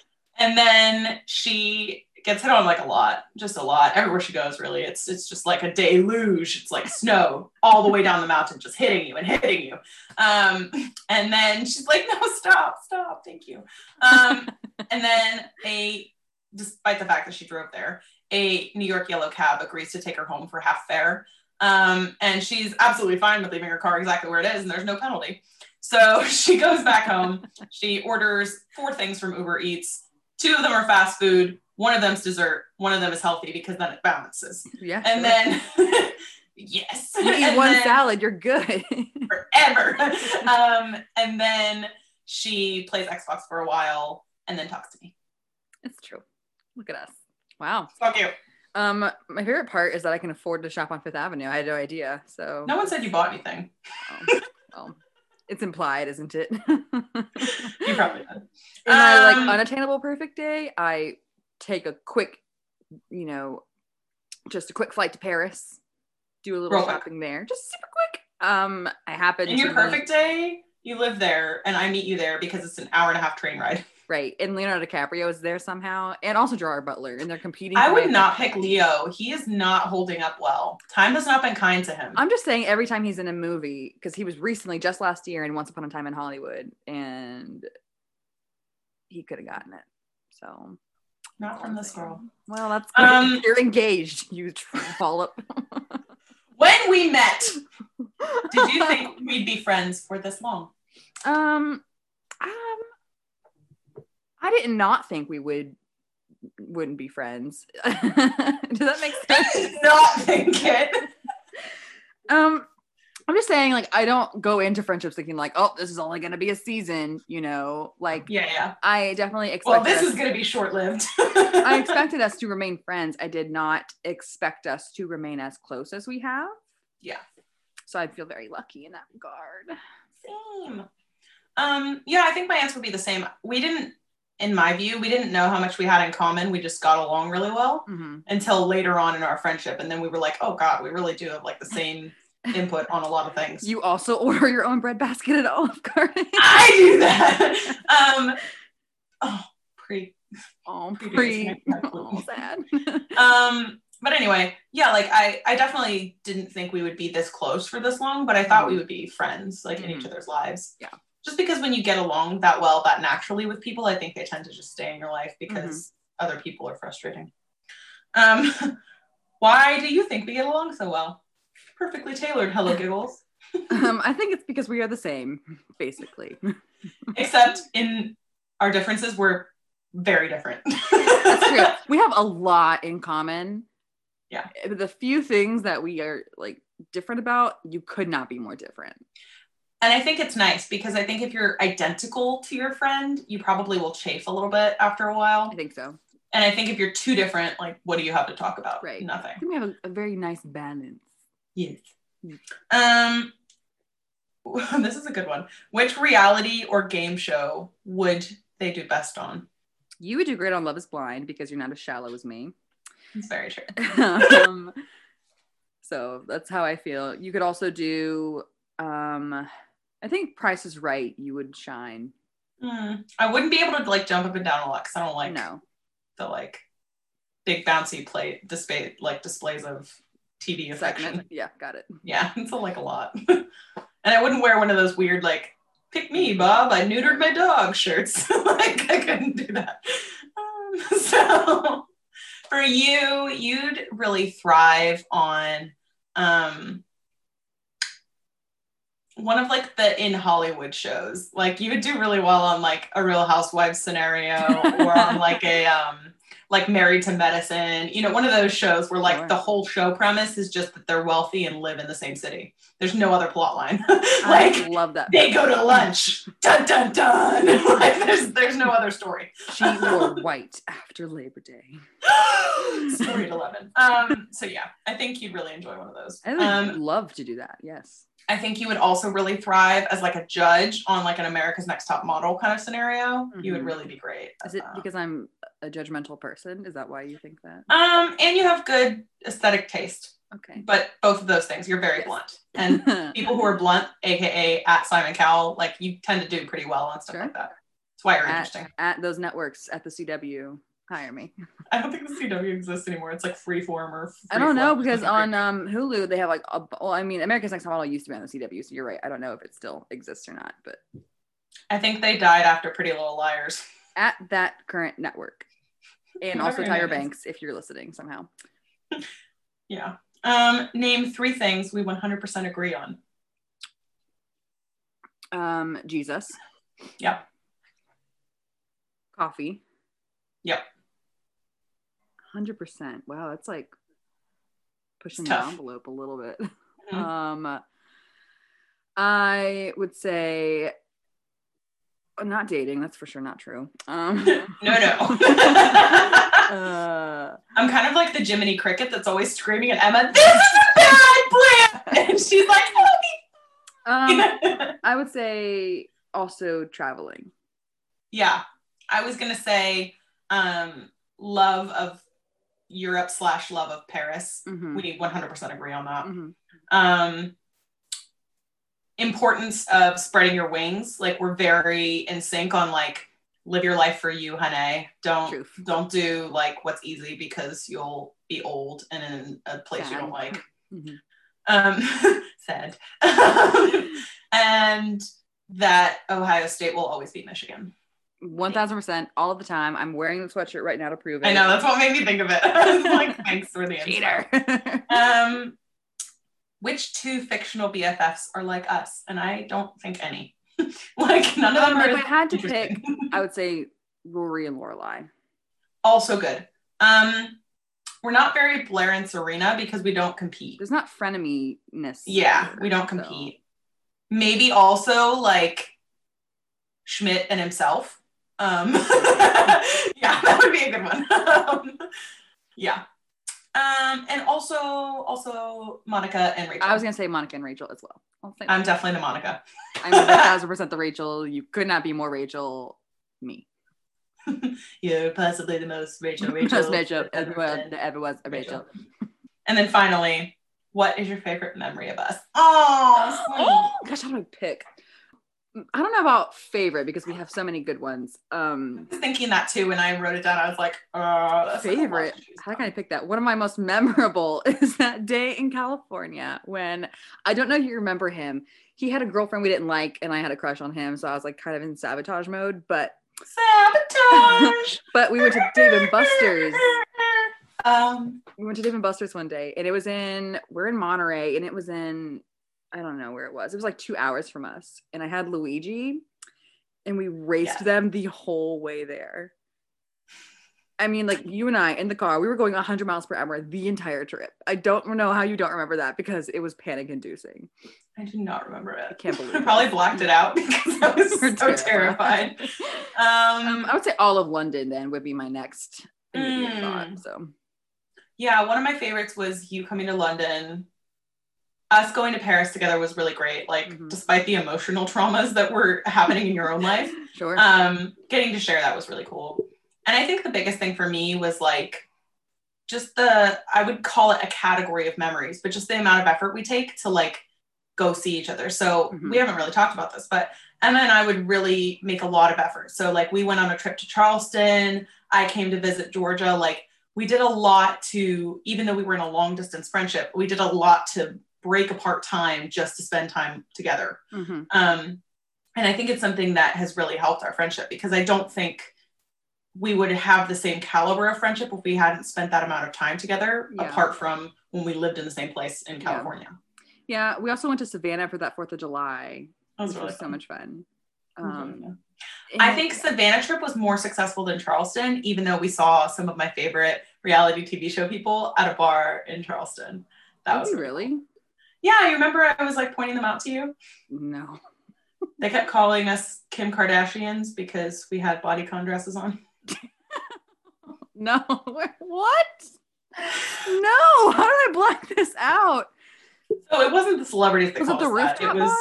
and then she gets hit on like a lot, just a lot. Everywhere she goes, really, it's it's just like a deluge. It's like snow all the way down the mountain, just hitting you and hitting you. Um, and then she's like, "No, stop, stop, thank you." Um, and then a, despite the fact that she drove there, a New York yellow cab agrees to take her home for half fare. Um, and she's absolutely fine with leaving her car exactly where it is, and there's no penalty. So she goes back home. She orders four things from Uber Eats. Two of them are fast food. One of them's dessert. One of them is healthy because then it balances. Yeah. And sure. then, yes, you eat And one salad, you're good. forever. um, and then she plays Xbox for a while and then talks to me. it's true. Look at us. Wow. So cute. Um, my favorite part is that I can afford to shop on Fifth Avenue. I had no idea. So No one said you bought anything. um, well, it's implied, isn't it? You probably did. In my like Um, unattainable perfect day, I take a quick, you know, just a quick flight to Paris, do a little Real quick. shopping there, just super quick. Um, I happen In your be- perfect day, you live there, and I meet you there because it's an hour and a half train ride. Right, and Leonardo DiCaprio is there somehow, and also Gerard Butler, and they're competing. I would not pick Leo. He is not holding up well. Time has not been kind to him. I'm just saying every time he's in a movie, because he was recently just last year in Once Upon a Time in Hollywood, and he could have gotten it. So, not from this girl. well, that's Um, you're engaged. You follow up. When we met, did you think we'd be friends for this long? Um, um, I did not think we would wouldn't be friends. Does that make I sense? did not think it. Um, I'm just saying, like, I don't go into friendships thinking like, oh, this is only gonna be a season. You know, like Yeah, yeah. I definitely expect. Well, this is going to be short lived. I expected us to remain friends. I did not expect us to remain as close as we have. Yeah. So I feel very lucky in that regard. Same. Um, yeah, I think my answer would be the same. We didn't, in my view, we didn't know how much we had in common. We just got along really well hmm until later on in our friendship. And then we were like, oh God, we really do have like the same input on a lot of things. You also order your own bread basket at Olive Garden. I do that. Um, oh, pre. Oh, Pretty pre. Oh, sad. Um, but anyway, yeah, like I, I definitely didn't think we would be this close for this long, but I thought we would be friends, like in each Mhm. other's lives. Yeah. Just because when you get along that well, that naturally with people, I think they tend to just stay in your life because other people are frustrating. Um, why do you think we get along so well? Perfectly tailored. Hello, giggles. um, I think it's because we are the same, basically. Except in our differences, we're very different. That's true. We have a lot in common. Yeah. The few things that we are like different about, you could not be more different. And I think it's nice because I think if you're identical to your friend, you probably will chafe a little bit after a while. I think so. And I think if you're too different, like, what do you have to talk about? Right. I Nothing. think we have a, a very nice balance. Yes. Mm. Um, this is a good one. Which reality or game show would they do best on? You would do great on Love is Blind because you're not as shallow as me. It's very true. um, so that's how I feel. You could also do, um, I think Price is Right. You would shine. Hmm. I wouldn't be able to like jump up and down a lot because I don't like no. the like big bouncy play display like displays of TV affection. Segment. Yeah, got it. Yeah, it's a, like a lot. and I wouldn't wear one of those weird like "pick me, Bob, I neutered my dog" shirts. like I couldn't do that. Um, so for you, you'd really thrive on um one of like the in Hollywood shows. Like you would do really well on like a Real Housewives scenario or on like a um like Married to Medicine. You know, one of those shows where like Sure. the whole show premise is just that they're wealthy and live in the same city. There's no other plot line. I like love that. they go to lunch. Dun dun dun. like there's there's no other story. She wore white after Labor Day. story at 11. Um so yeah, I think you'd really enjoy one of those. I would Um love to do that. Yes. I think you would also really thrive as like a judge on like an America's Next Top Model kind of scenario. You would Mhm. really be great. Is it that. because I'm a judgmental person? Is that why you think that? um and you have good aesthetic taste, Okay. but both of those things, you're very Yes. blunt. And people who are blunt, aka at Simon Cowell, like you tend to do pretty well on stuff Sure. like that. That's why you're at, interesting. at those networks at the CW, hire me. I don't think the CW exists anymore. It's like freeform or I don't know because on um, Hulu they have like a, well, I mean, America's Next Top Model used to be on the CW, so you're right. I don't know if it still exists or not, but I think they died after Pretty Little Liars. at that current network, and also Tyra. Banks, if you're listening somehow. Yeah. Um, name three things we 100% agree on. Um, Jesus. Yep. Coffee. Yep. Hundred percent. Wow, that's like pushing the envelope a little bit. Mhm. Um, I would say uh, not dating. That's for sure not true. Um, No, no. Uh, I'm kind of like the Jiminy Cricket that's always screaming at Emma, "This is a bad plan," and she's like, um, "Help me." I would say also traveling. yeah, I was gonna say, um, love of Europe slash love of Paris. Mhm. We 100% agree on that. Mhm. um importance of spreading your wings like we're very in sync on like live your life for you honey don't Truth. don't do like what's easy because you'll be old and in a place you don't like Mhm. um sad and that ohio state will always beat michigan One thousand percent, all the time. I'm wearing the sweatshirt right now to prove it. i know that's what made me think of it like thanks for the cheater. Um, which two fictional BFFs are like us? And I don't think any. like none of them Um, are. if I had to pick. I would say Rory and Lorelai. also good. Um, we're not very Blair and Serena because we don't compete. There's not frenemy-ness. Yeah, we don't so- compete. Maybe also like Schmidt and himself. Um, yeah, that would be a good one. um, yeah. Um, and also also Monica and Rachel. I was gonna say Monica and Rachel as well. Say I'm definitely the Monica. I'm a thousand percent the Rachel. You could not be more Rachel. Me. You're possibly the most Rachel. Rachel. Just Rachel. ever Everyone that ever was a Rachel. And then finally, what is your favorite memory of us? Oh, Oh gosh, how do I pick? I don't know about favorite because we have so many good ones. Um, I was thinking that too when I wrote it down. I was like, oh, like favorite. How can I pick that? One of my most memorable is that day in California when I don't know if you remember him. He had a girlfriend we didn't like, and I had a crush on him, so I was like kind of in sabotage mode. But Sabotage. but we went to Dave and Buster's. Um, We went to Dave and Buster's one day, and it was in we're in Monterey, and it was in I don't know where it was. It was like two hours from us, and I had Luigi, and we raced Yes. them the whole way there. I mean, like you and I in the car, we were going 100 miles per hour the entire trip. I don't know how you don't remember that because it was panic inducing. I do not remember it. I can't believe I probably blacked it out because I was so terrified. Um, Um, I would say all of London then would be my next Mm. thought. So Yeah, one of my favorites was you coming to London. Us going to Paris together was really great. Like, Mhm. despite the emotional traumas that were happening in your own life, sure. um, getting to share that was really cool. And I think the biggest thing for me was like just the, I would call it a category of memories, but just the amount of effort we take to like go see each other. So Mhm. we haven't really talked about this, but Emma and I would really make a lot of effort. So like we went on a trip to Charleston. I came to visit Georgia. Like we did a lot to, even though we were in a long distance friendship, we did a lot to break apart time just to spend time together. Mhm. Um, and I think it's something that has really helped our friendship because I don't think we would have the same caliber of friendship if we hadn't spent that amount of time together, Yeah. apart from when we lived in the same place in California. Yeah, we also went to Savannah for that Fourth of July, That was really was so much fun. It was really Um. I think Savannah trip was more successful than Charleston, even though we saw some of my favorite reality TV show people at a bar in Charleston. That Did was really. Yeah, you remember I was like pointing them out to you? No. They kept calling us Kim Kardashians because we had bodycon dresses on. No. what? No. How did I block this out? So it wasn't the celebrities that Was it called the rooftop It was bar?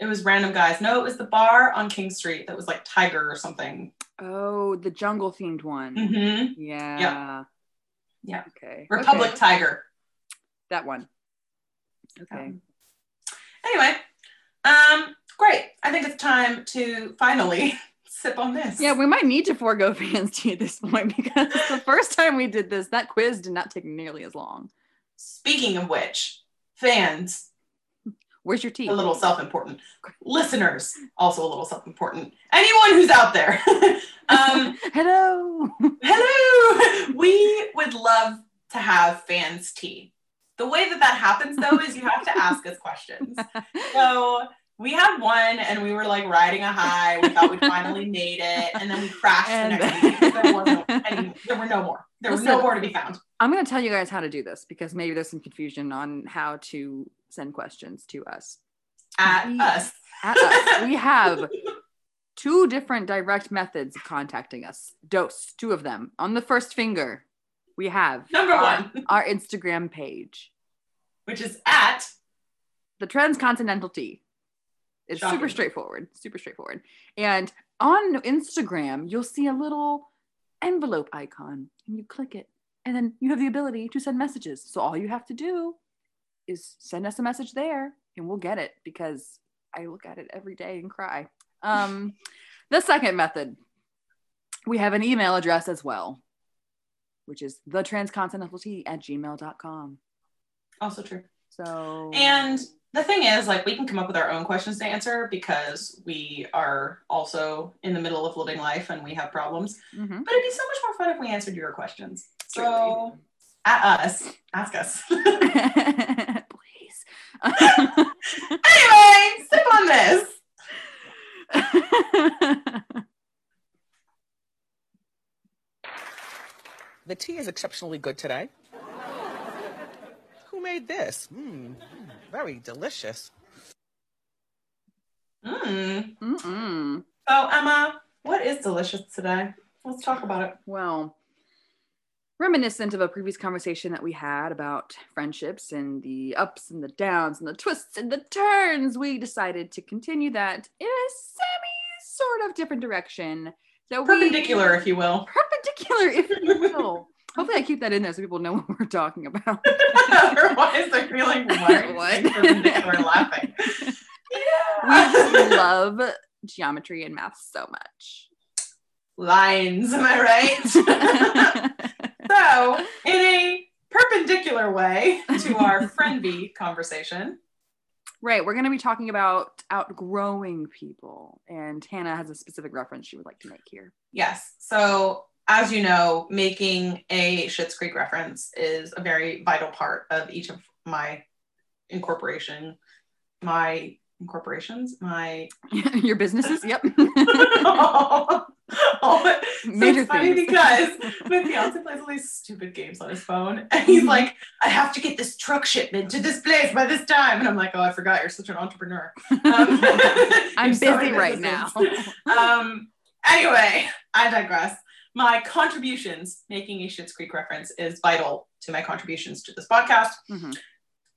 it was random guys. No, it was the bar on King Street that was like Tiger or something. Oh, the jungle themed one. hmm Yeah. Yeah. Okay. Republic Okay. Tiger. That one. Okay. Um, Anyway, um, great. I think it's time to finally sip on this. Yeah, we might need to forego fans tea at this point because the first time we did this, that quiz did not take nearly as long. Speaking of which, fans, Where's your tea? a little self-important. Listeners, also a little self-important. Anyone who's out there. um, Hello. hello. We would love to have fans tea. The way that that happens though is you have to ask us questions. So we had one and we were like riding a high. We thought we finally made it. And then we crashed And- the next week there, wasn't there were no more. There was no more to be found. I'm going to tell you guys how to do this because maybe there's some confusion on how to send questions to us. At We- us. At us. We have two different direct methods of contacting us. Dose, two of them. On the first finger, we have Number our- one, our Instagram page, which is at the Transcontinental Tea. It's super straightforward, super straightforward. And on Instagram, you'll see a little envelope icon, and you click it, and then you have the ability to send messages. So all you have to do is send us a message there, and we'll get it because I look at it every day and cry. Um, the second method, we have an email address as well, which is the transcontinentaltea at gmail.com. also true. So And the thing is, like, we can come up with our own questions to answer because we are also in the middle of living life and we have problems. Mhm. But it'd be so much more fun if we answered your questions. So at us, ask us. Please. anyway, sip on this. The tea is exceptionally good today. Who made this? Mmm, very delicious. Mm. Mm-mm. So Emma, what is delicious today? Let's talk about it. Well, reminiscent of a previous conversation that we had about friendships and the ups and the downs and the twists and the turns, we decided to continue that in a semi sort of different direction. So we- Perpendicular, if you will. Perpendicular, if you will. Hopefully, I keep that in there so people know what we're talking about. Otherwise, they're feeling why are What? and laughing. we love geometry and math so much. Lines, am I right? so, in a perpendicular way to our friend B conversation, right, we're going to be talking about outgrowing people, and Hanah has a specific reference she would like to make here. yes. So, as you know, making a Schitt's Creek reference is a very vital part of each of my incorporation, my incorporations, my Your businesses, yep. all, so Major it's funny because my fiance plays all these stupid games on his phone, and he's Mhm. like, "I have to get this truck shipment to this place by this time," and I'm like, "Oh, I forgot you're such an entrepreneur." Um, I'm so busy right now. um. Anyway, I digress. My contributions, making a Schitt's Creek reference, is vital to my contributions to this podcast. Mhm.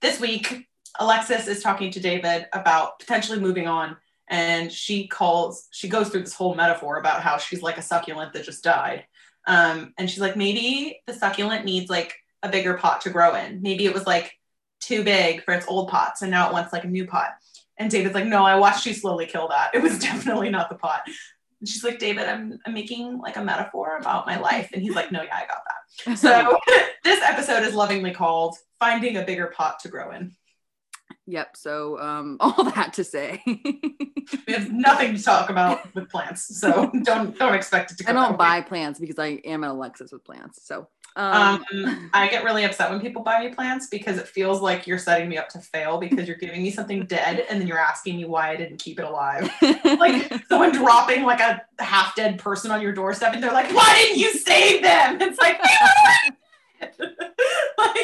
This week, Alexis is talking to David about potentially moving on and she calls she goes through this whole metaphor about how she's like a succulent that just died. Um, and she's like maybe the succulent needs like a bigger pot to grow in. Maybe it was like too big for its old pots and now it wants like a new pot. And david's like no i watched you slowly kill that. It was definitely not the pot and she's like david i'm, I'm making like a metaphor about my life and he's like no yeah i got that so this episode is lovingly called finding a bigger pot to grow in yep. So, um, all that to say, we have nothing to talk about with plants so don't don't expect it to I don't buy plants because I am an Alexis with plants. So, um, um, I get really upset when people buy me plants because it feels like you're setting me up to fail because you're giving me something dead and then you're asking me why I didn't keep it alive. Like someone dropping like a half dead person on your doorstep and they're like, "Why didn't you save them?" It's like, like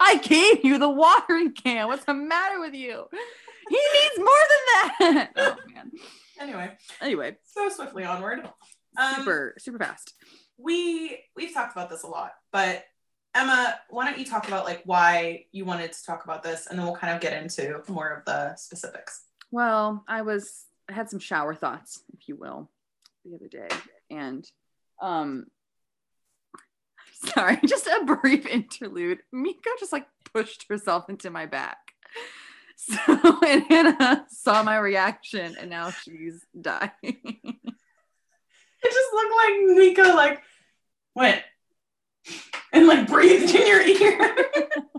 I gave you the watering can. What's the matter with you? He needs more than that. Oh man. anyway, Anyway, so swiftly onward. Um, super super fast. We we've talked about this a lot, but Emma, why don't you talk about like why you wanted to talk about this, and then we'll kind of get into more of the specifics. Well, I was I had some shower thoughts, if you will, the other day, and um, sorry, just a brief interlude. Miko just like pushed herself into my back. So and Hanah saw my reaction, and now she's dying. It just looked like Miko like went and like breathed in your ear.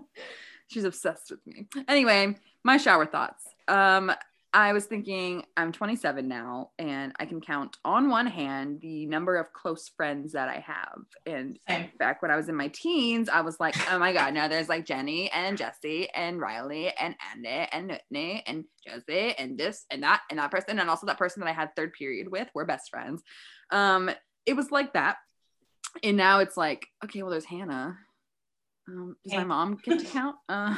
She's obsessed with me. Anyway, my shower thoughts. Um, I was thinking I'm 27 now, and I can count on one hand the number of close friends that I have. And Same. back when I was in my teens, I was like, oh my god, now there's like Jenny and Jesse and Riley and Andy and Whitney and Josie and this and that and that person and also that person that I had third period with. We're best friends. Um, it was like that, and now it's like, okay, well, there's Hanah. Um, does my mom get to count? Uh,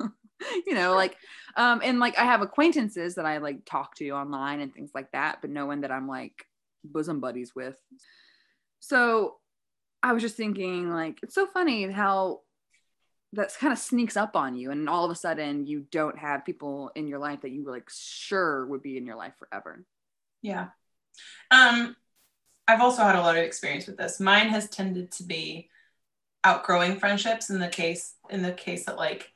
you know, like, um, and like I have acquaintances that I like talk to online and things like that, but no one that I'm like bosom buddies with. So I was just thinking, like, it's so funny how that kind of sneaks up on you, and all of a sudden you don't have people in your life that you were like sure would be in your life forever. Yeah. Um, I've also had a lot of experience with this. Mine has tended to be outgrowing friendships in the case in the case that like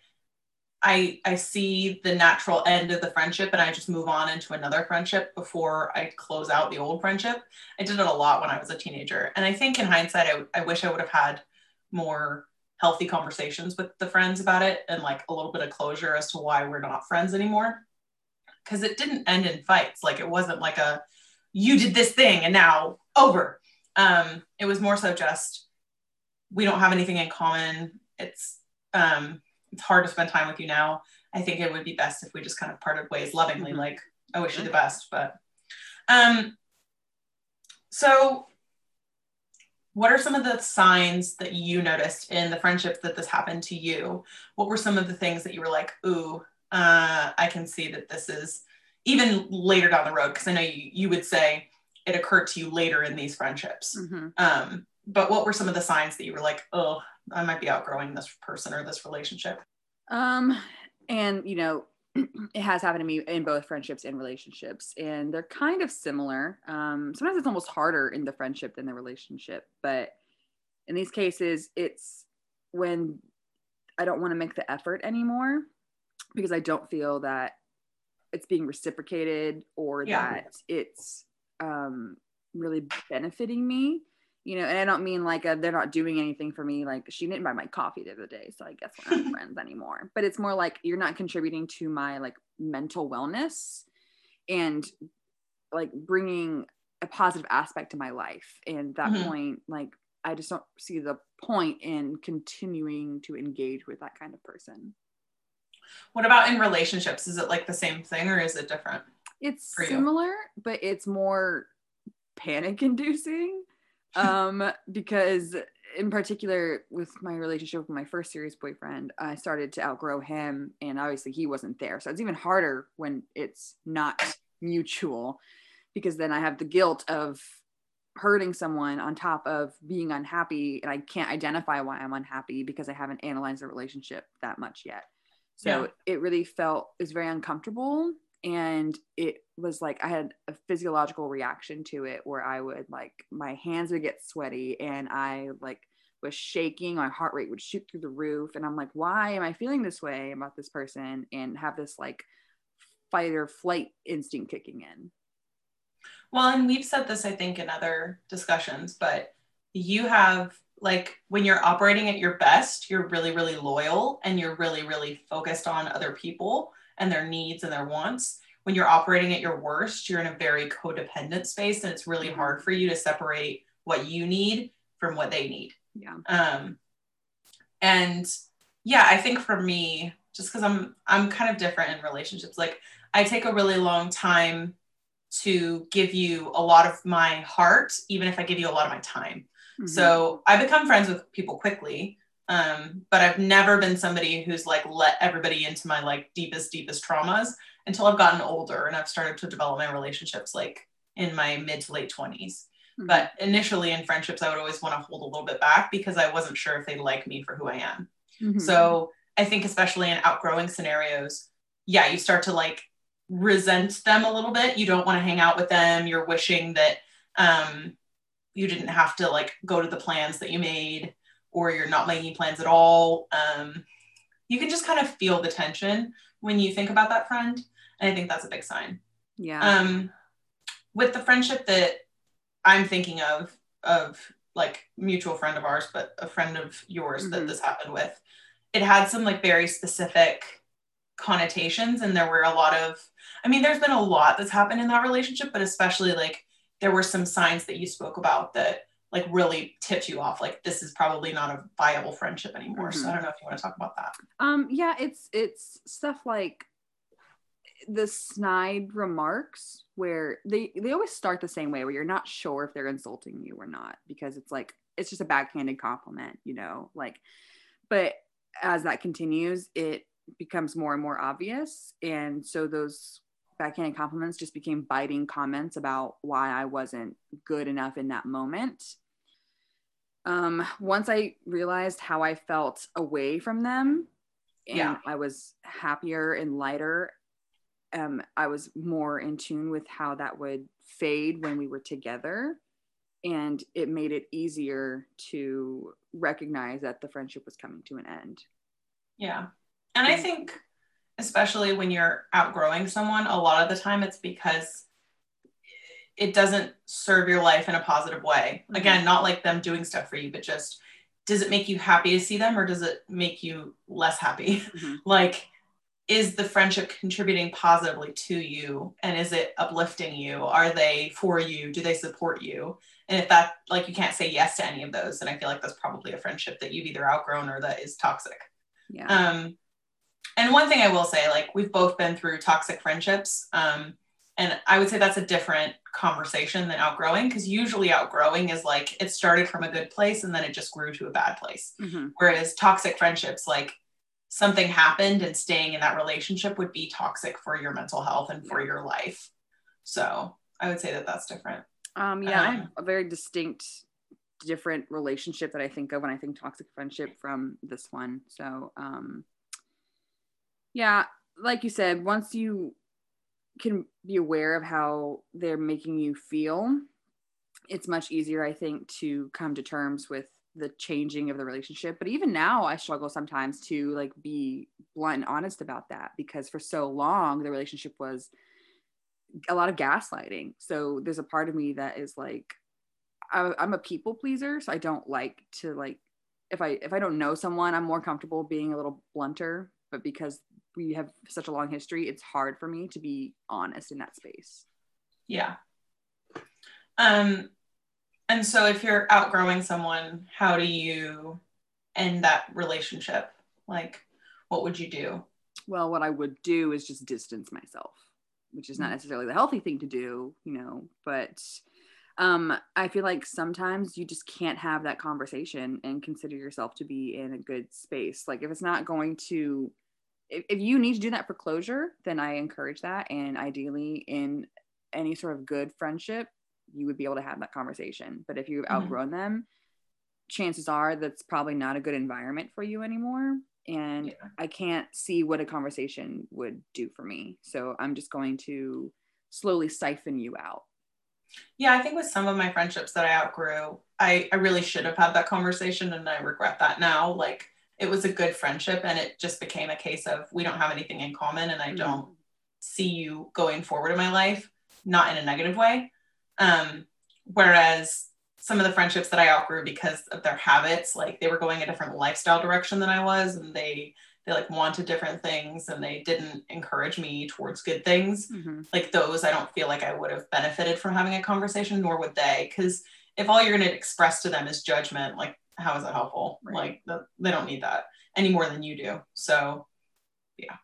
I I see the natural end of the friendship and I just move on into another friendship before I close out the old friendship. I did it a lot when I was a teenager. And I think in hindsight, I, I wish I would have had more healthy conversations with the friends about it and like a little bit of closure as to why we're not friends anymore. Cause it didn't end in fights. Like it wasn't like a you did this thing and now over. Um, it was more so just we don't have anything in common. It's um, it's hard to spend time with you now. I think it would be best if we just kind of parted ways lovingly, Mhm. like I wish you the best. But um, so what are some of the signs that you noticed in the friendship that this happened to you? What were some of the things that you were like, ooh, uh, I can see that this is even later down the road? Because I know you, you would say it occurred to you later in these friendships. Mhm. Um, but what were some of the signs that you were like, oh, I might be outgrowing this person or this relationship? Um, and you know, it has happened to me in both friendships and relationships, and they're kind of similar. Um, sometimes it's almost harder in the friendship than the relationship, but in these cases, it's when I don't want to make the effort anymore because I don't feel that it's being reciprocated or Yeah. that it's um, really benefiting me you know, and I don't mean like uh they're not doing anything for me. Like she didn't buy my coffee the other day, so I guess we're not friends anymore. But it's more like you're not contributing to my like mental wellness and like bringing a positive aspect to my life. And at that Mhm. point, like I just don't see the point in continuing to engage with that kind of person. What about in relationships? Is it like the same thing or is it different? It's For you. similar, but it's more panic inducing. um, because in particular with my relationship with my first serious boyfriend, I started to outgrow him and obviously he wasn't there. So it's even harder when it's not mutual because then I have the guilt of hurting someone on top of being unhappy and I can't identify why I'm unhappy because I haven't analyzed the relationship that much yet. So Yeah. it really felt was very uncomfortable and it was like I had a physiological reaction to it where I would like my hands would get sweaty and I like was shaking, my heart rate would shoot through the roof and I'm like why am I feeling this way about this person and have this like fight or flight instinct kicking in. Well, and we've said this, I think, in other discussions, but you have like when you're operating at your best, you're really, really loyal and you're really, really focused on other people and their needs and their wants. When you're operating at your worst, you're in a very codependent space and it's really Mhm. hard for you to separate what you need from what they need. Yeah. um and yeah i think for me just because i'm i'm kind of different in relationships like i take a really long time to give you a lot of my heart even if i give you a lot of my time Mhm. so i become friends with people quickly um, but i've never been somebody who's like let everybody into my like deepest deepest traumas until i've gotten older and i've started to develop my relationships like in my mid to late 20s Mhm. but initially in friendships, I would always want to hold a little bit back because I wasn't sure if they like me for who I am. Mhm. So I think, especially in outgrowing scenarios, yeah, you start to like resent them a little bit. You don't want to hang out with them. You're wishing that um, you didn't have to like go to the plans that you made, or you're not making plans at all. Um, you can just kind of feel the tension when you think about that friend. And I think that's a big sign yeah. um with the friendship that i'm thinking of of like mutual friend of ours but a friend of yours that Mhm. this happened with it had some like very specific connotations and there were a lot of i mean there's been a lot that's happened in that relationship but especially like there were some signs that you spoke about that like really tipped you off like this is probably not a viable friendship anymore so Mhm. i don't know if you want to talk about that Um, yeah, it's it's stuff like the snide remarks where they they always start the same way where you're not sure if they're insulting you or not because it's like it's just a backhanded compliment, you know, like but as that continues, it becomes more and more obvious. And so those backhanded compliments just became biting comments about why I wasn't good enough in that moment. Um, once I realized how I felt away from them, and Yeah. I was happier and lighter, um, I was more in tune with how that would fade when we were together. And it made it easier to recognize that the friendship was coming to an end. Yeah. And I think, especially when you're outgrowing someone, a lot of the time it's because it doesn't serve your life in a positive way. Mhm. Again, not like them doing stuff for you, but just does it make you happy to see them or does it make you less happy? Mhm. like, is the friendship contributing positively to you? And is it uplifting you? Are they for you? Do they support you? And if that, like, you can't say yes to any of those, then I feel like that's probably a friendship that you've either outgrown or that is toxic. Yeah. Um, and one thing I will say, like we've both been through toxic friendships, um, and I would say that's a different conversation than outgrowing because usually outgrowing is like it started from a good place and then it just grew to a bad place. Mhm. Whereas toxic friendships, like something happened and staying in that relationship would be toxic for your mental health and for your life. So I would say that that's different. Um, yeah, I have Um, a very distinct, different relationship that I think of when I think toxic friendship from this one. So, um, yeah, like you said, once you can be aware of how they're making you feel, it's much easier, I think, to come to terms with the changing of the relationship. But even now, I struggle sometimes to like be blunt and honest about that because for so long the relationship was a lot of gaslighting. So there's a part of me that is like, I'm a people pleaser, so I don't like to like if I if I don't know someone, I'm more comfortable being a little blunter. But because we have such a long history, it's hard for me to be honest in that space. Yeah. Um, and so if you're outgrowing someone, how do you end that relationship? Like, what would you do? Well, what I would do is just distance myself, which is not Mhm. necessarily the healthy thing to do, you know, but um I feel like sometimes you just can't have that conversation and consider yourself to be in a good space. Like if it's not going to if, if you need to do that for closure, then I encourage that and ideally in any sort of good friendship, you would be able to have that conversation. But if you've Mhm. outgrown them, chances are that's probably not a good environment for you anymore and Yeah. I can't see what a conversation would do for me. So I'm just going to slowly siphon you out. Yeah, I think with some of my friendships that I outgrew, I, I really should have had that conversation and I regret that now. Like it was a good friendship and it just became a case of we don't have anything in common and I Mhm. don't see you going forward in my life, not in a negative way. Um, whereas some of the friendships that I outgrew because of their habits, like they were going a different lifestyle direction than I was and they they like wanted different things and they didn't encourage me towards good things Mhm. like those i don't feel like i would have benefited from having a conversation nor would they because if all you're going to express to them is judgment like how is that helpful Right. like the, they don't need that any more than you do so yeah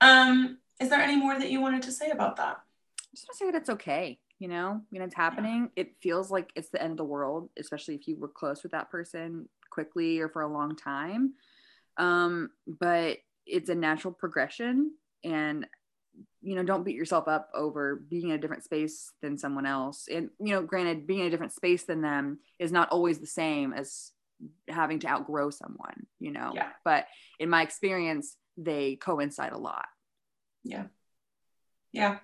um is there any more that you wanted to say about that I Just want to say that it's okay. You know, when it's happening, it feels like it's the end of the world, especially if you were close with that person quickly or for a long time. Um, but it's a natural progression and you know don't beat yourself up over being in a different space than someone else. And you know granted being in a different space than them is not always the same as having to outgrow someone you know? Yeah. but in my experience they coincide a lot. Yeah. Yeah.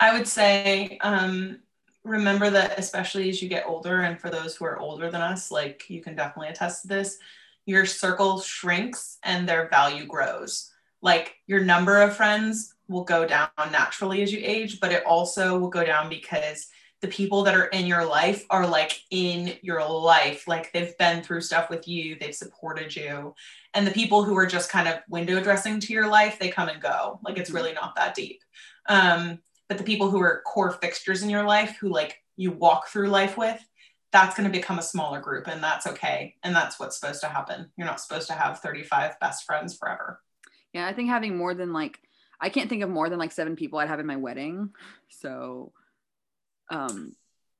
i would say um remember that especially as you get older and for those who are older than us like you can definitely attest to this your circle shrinks and their value grows. Like your number of friends will go down naturally as you age but it also will go down because the people that are in your life are like in your life. Like they've been through stuff with you they've supported you and the people who are just kind of window dressing to your life they come and go. Like it's really not that deep. Um, but the people who are core fixtures in your life who like you walk through life with that's going to become a smaller group and that's okay and that's what's supposed to happen. You're not supposed to have 35 best friends forever. Yeah, I think having more than like I can't think of more than like seven people I'd have in my wedding. So um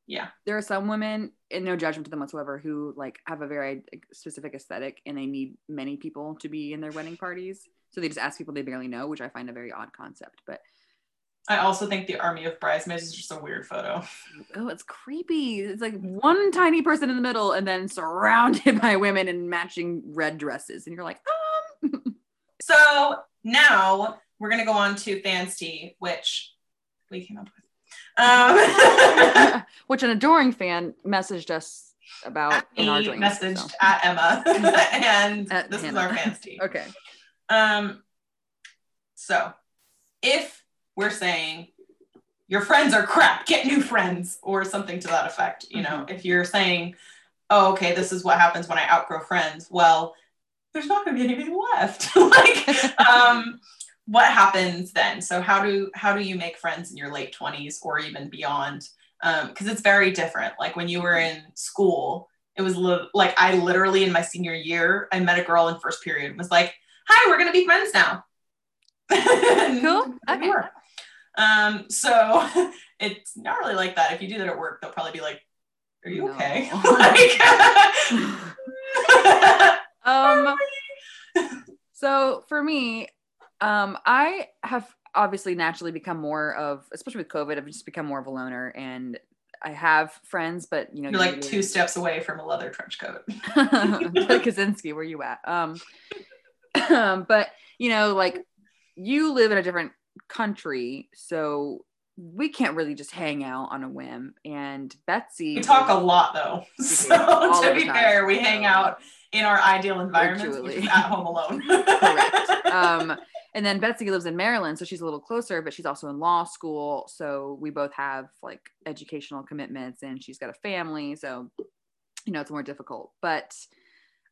Yeah. There are some women, and no judgment to them whatsoever, who like have a very specific aesthetic and they need many people to be in their wedding parties. So they just ask people they barely know, which I find a very odd concept. But I also think the army of bridesmaids is just a weird photo. oh, it's creepy. It's like one tiny person in the middle and then surrounded by women in matching red dresses. And you're like, um. So now we're gonna go on to Fans Tea, which we came up with. Um, which an adoring fan messaged us about in our dreams. messaged so. at Emma, and At this Hanah. is our Fans Tea. Okay. Um, so if we're saying your friends are crap, get new friends, or something to that effect, you know, if you're saying, oh, okay, this is what happens when I outgrow friends, well, there's not going to be anything left. like, um, what happens then? So how do how do you make friends in your late 20s or even beyond? Because it's very different. Like when you were in school, it was li- like I literally in my senior year, I met a girl in first period and was like, "Hi, we're gonna be friends now." Cool. Okay. Um, so it's not really like that. If you do that at work, they'll probably be like, "Are you No. okay?" like, um so for me um i have obviously naturally become more of especially with covid i've just become more of a loner and i have friends but you know you're like two steps away from a leather trench coat. kaczynski where you at um but you know like you live in a different country so we can't really just hang out on a whim and betsy We talk a lot though. So to be time. fair, we hang out in our ideal environments, which Virtually. is at home alone. Correct. um, and then Betsy lives in Maryland, so she's a little closer, but she's also in law school. So we both have like educational commitments, and she's got a family. So, you know, it's more difficult. But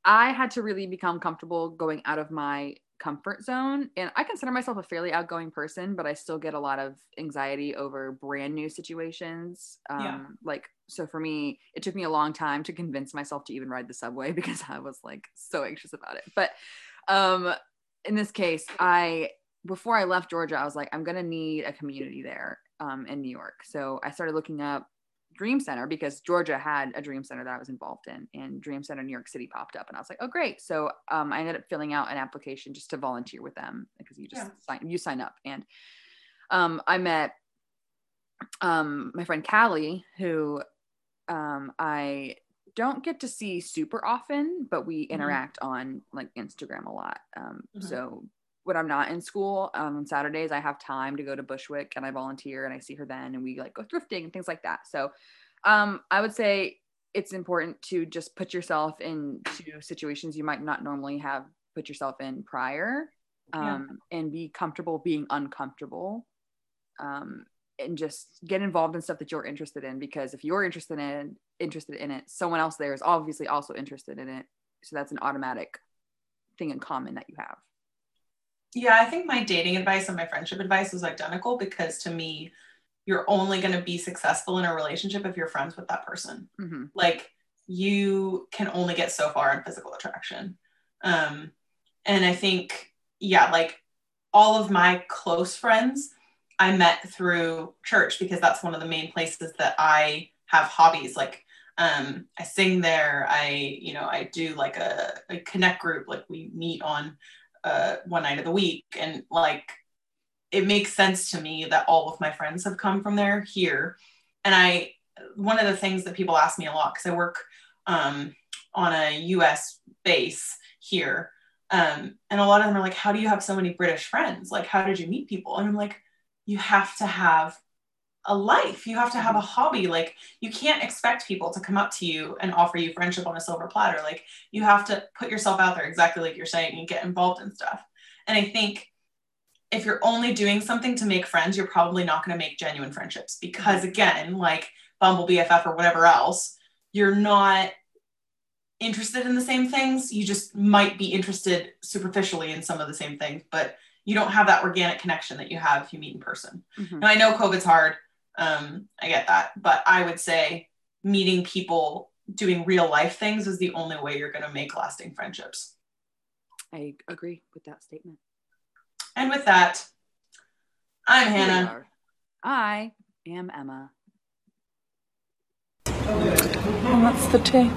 I had to really become comfortable going out of my comfort zone. And I consider myself a fairly outgoing person, but I still get a lot of anxiety over brand new situations. Um, Yeah. Like, so for me, it took me a long time to convince myself to even ride the subway because I was like so anxious about it. But um, in this case, I before I left Georgia, I was like, I'm gonna need a community there um, in New York. So I started looking up Dream Center because Georgia had a Dream Center that I was involved in, and Dream Center New York City popped up, and I was like, oh great. So um, I ended up filling out an application just to volunteer with them because you just Yeah. sign you sign up, and um, I met um, my friend Callie, who um, I don't get to see super often, but we interact on like Instagram a lot. Um, Mhm. So when I'm not in school um, on Saturdays, I have time to go to Bushwick and I volunteer and I see her then, and we like go thrifting and things like that. So um, I would say it's important to just put yourself into situations you might not normally have put yourself in prior Yeah. um, and be comfortable being uncomfortable um, and just get involved in stuff that you're interested in because if you're interested in interested in it someone else there is obviously also interested in it so that's an automatic thing in common that you have Yeah, I think my dating advice and my friendship advice is identical because to me, you're only going to be successful in a relationship if you're friends with that person. hmm Like you can only get so far in physical attraction. Um, and I think, yeah, like all of my close friends I met through church because that's one of the main places that I have hobbies. Like um, I sing there. I, you know, I do like a, a connect group. Like we meet on uh, one night of the week, and like it makes sense to me that all of my friends have come from there here. And I, one of the things that people ask me a lot because I work um, on a U.S. base here, um, and a lot of them are like, "How do you have so many British friends? Like, how did you meet people?" And I'm like, "You have to have." A life. You have to have a hobby. Like you can't expect people to come up to you and offer you friendship on a silver platter. Like you have to put yourself out there exactly like you're saying and get involved in stuff. And i think if you're only doing something to make friends you're probably not going to make genuine friendships because again like bumble bff or whatever else you're not interested in the same things. You just might be interested superficially in some of the same things but you don't have that organic connection that you have if you meet in person. Mhm. and I know COVID's hard. Um, I get that. But I would say meeting people doing real life things is the only way you're going to make lasting friendships. i agree with that statement And with that, I'm Here we Hanah. are. i am emma And that's the tea.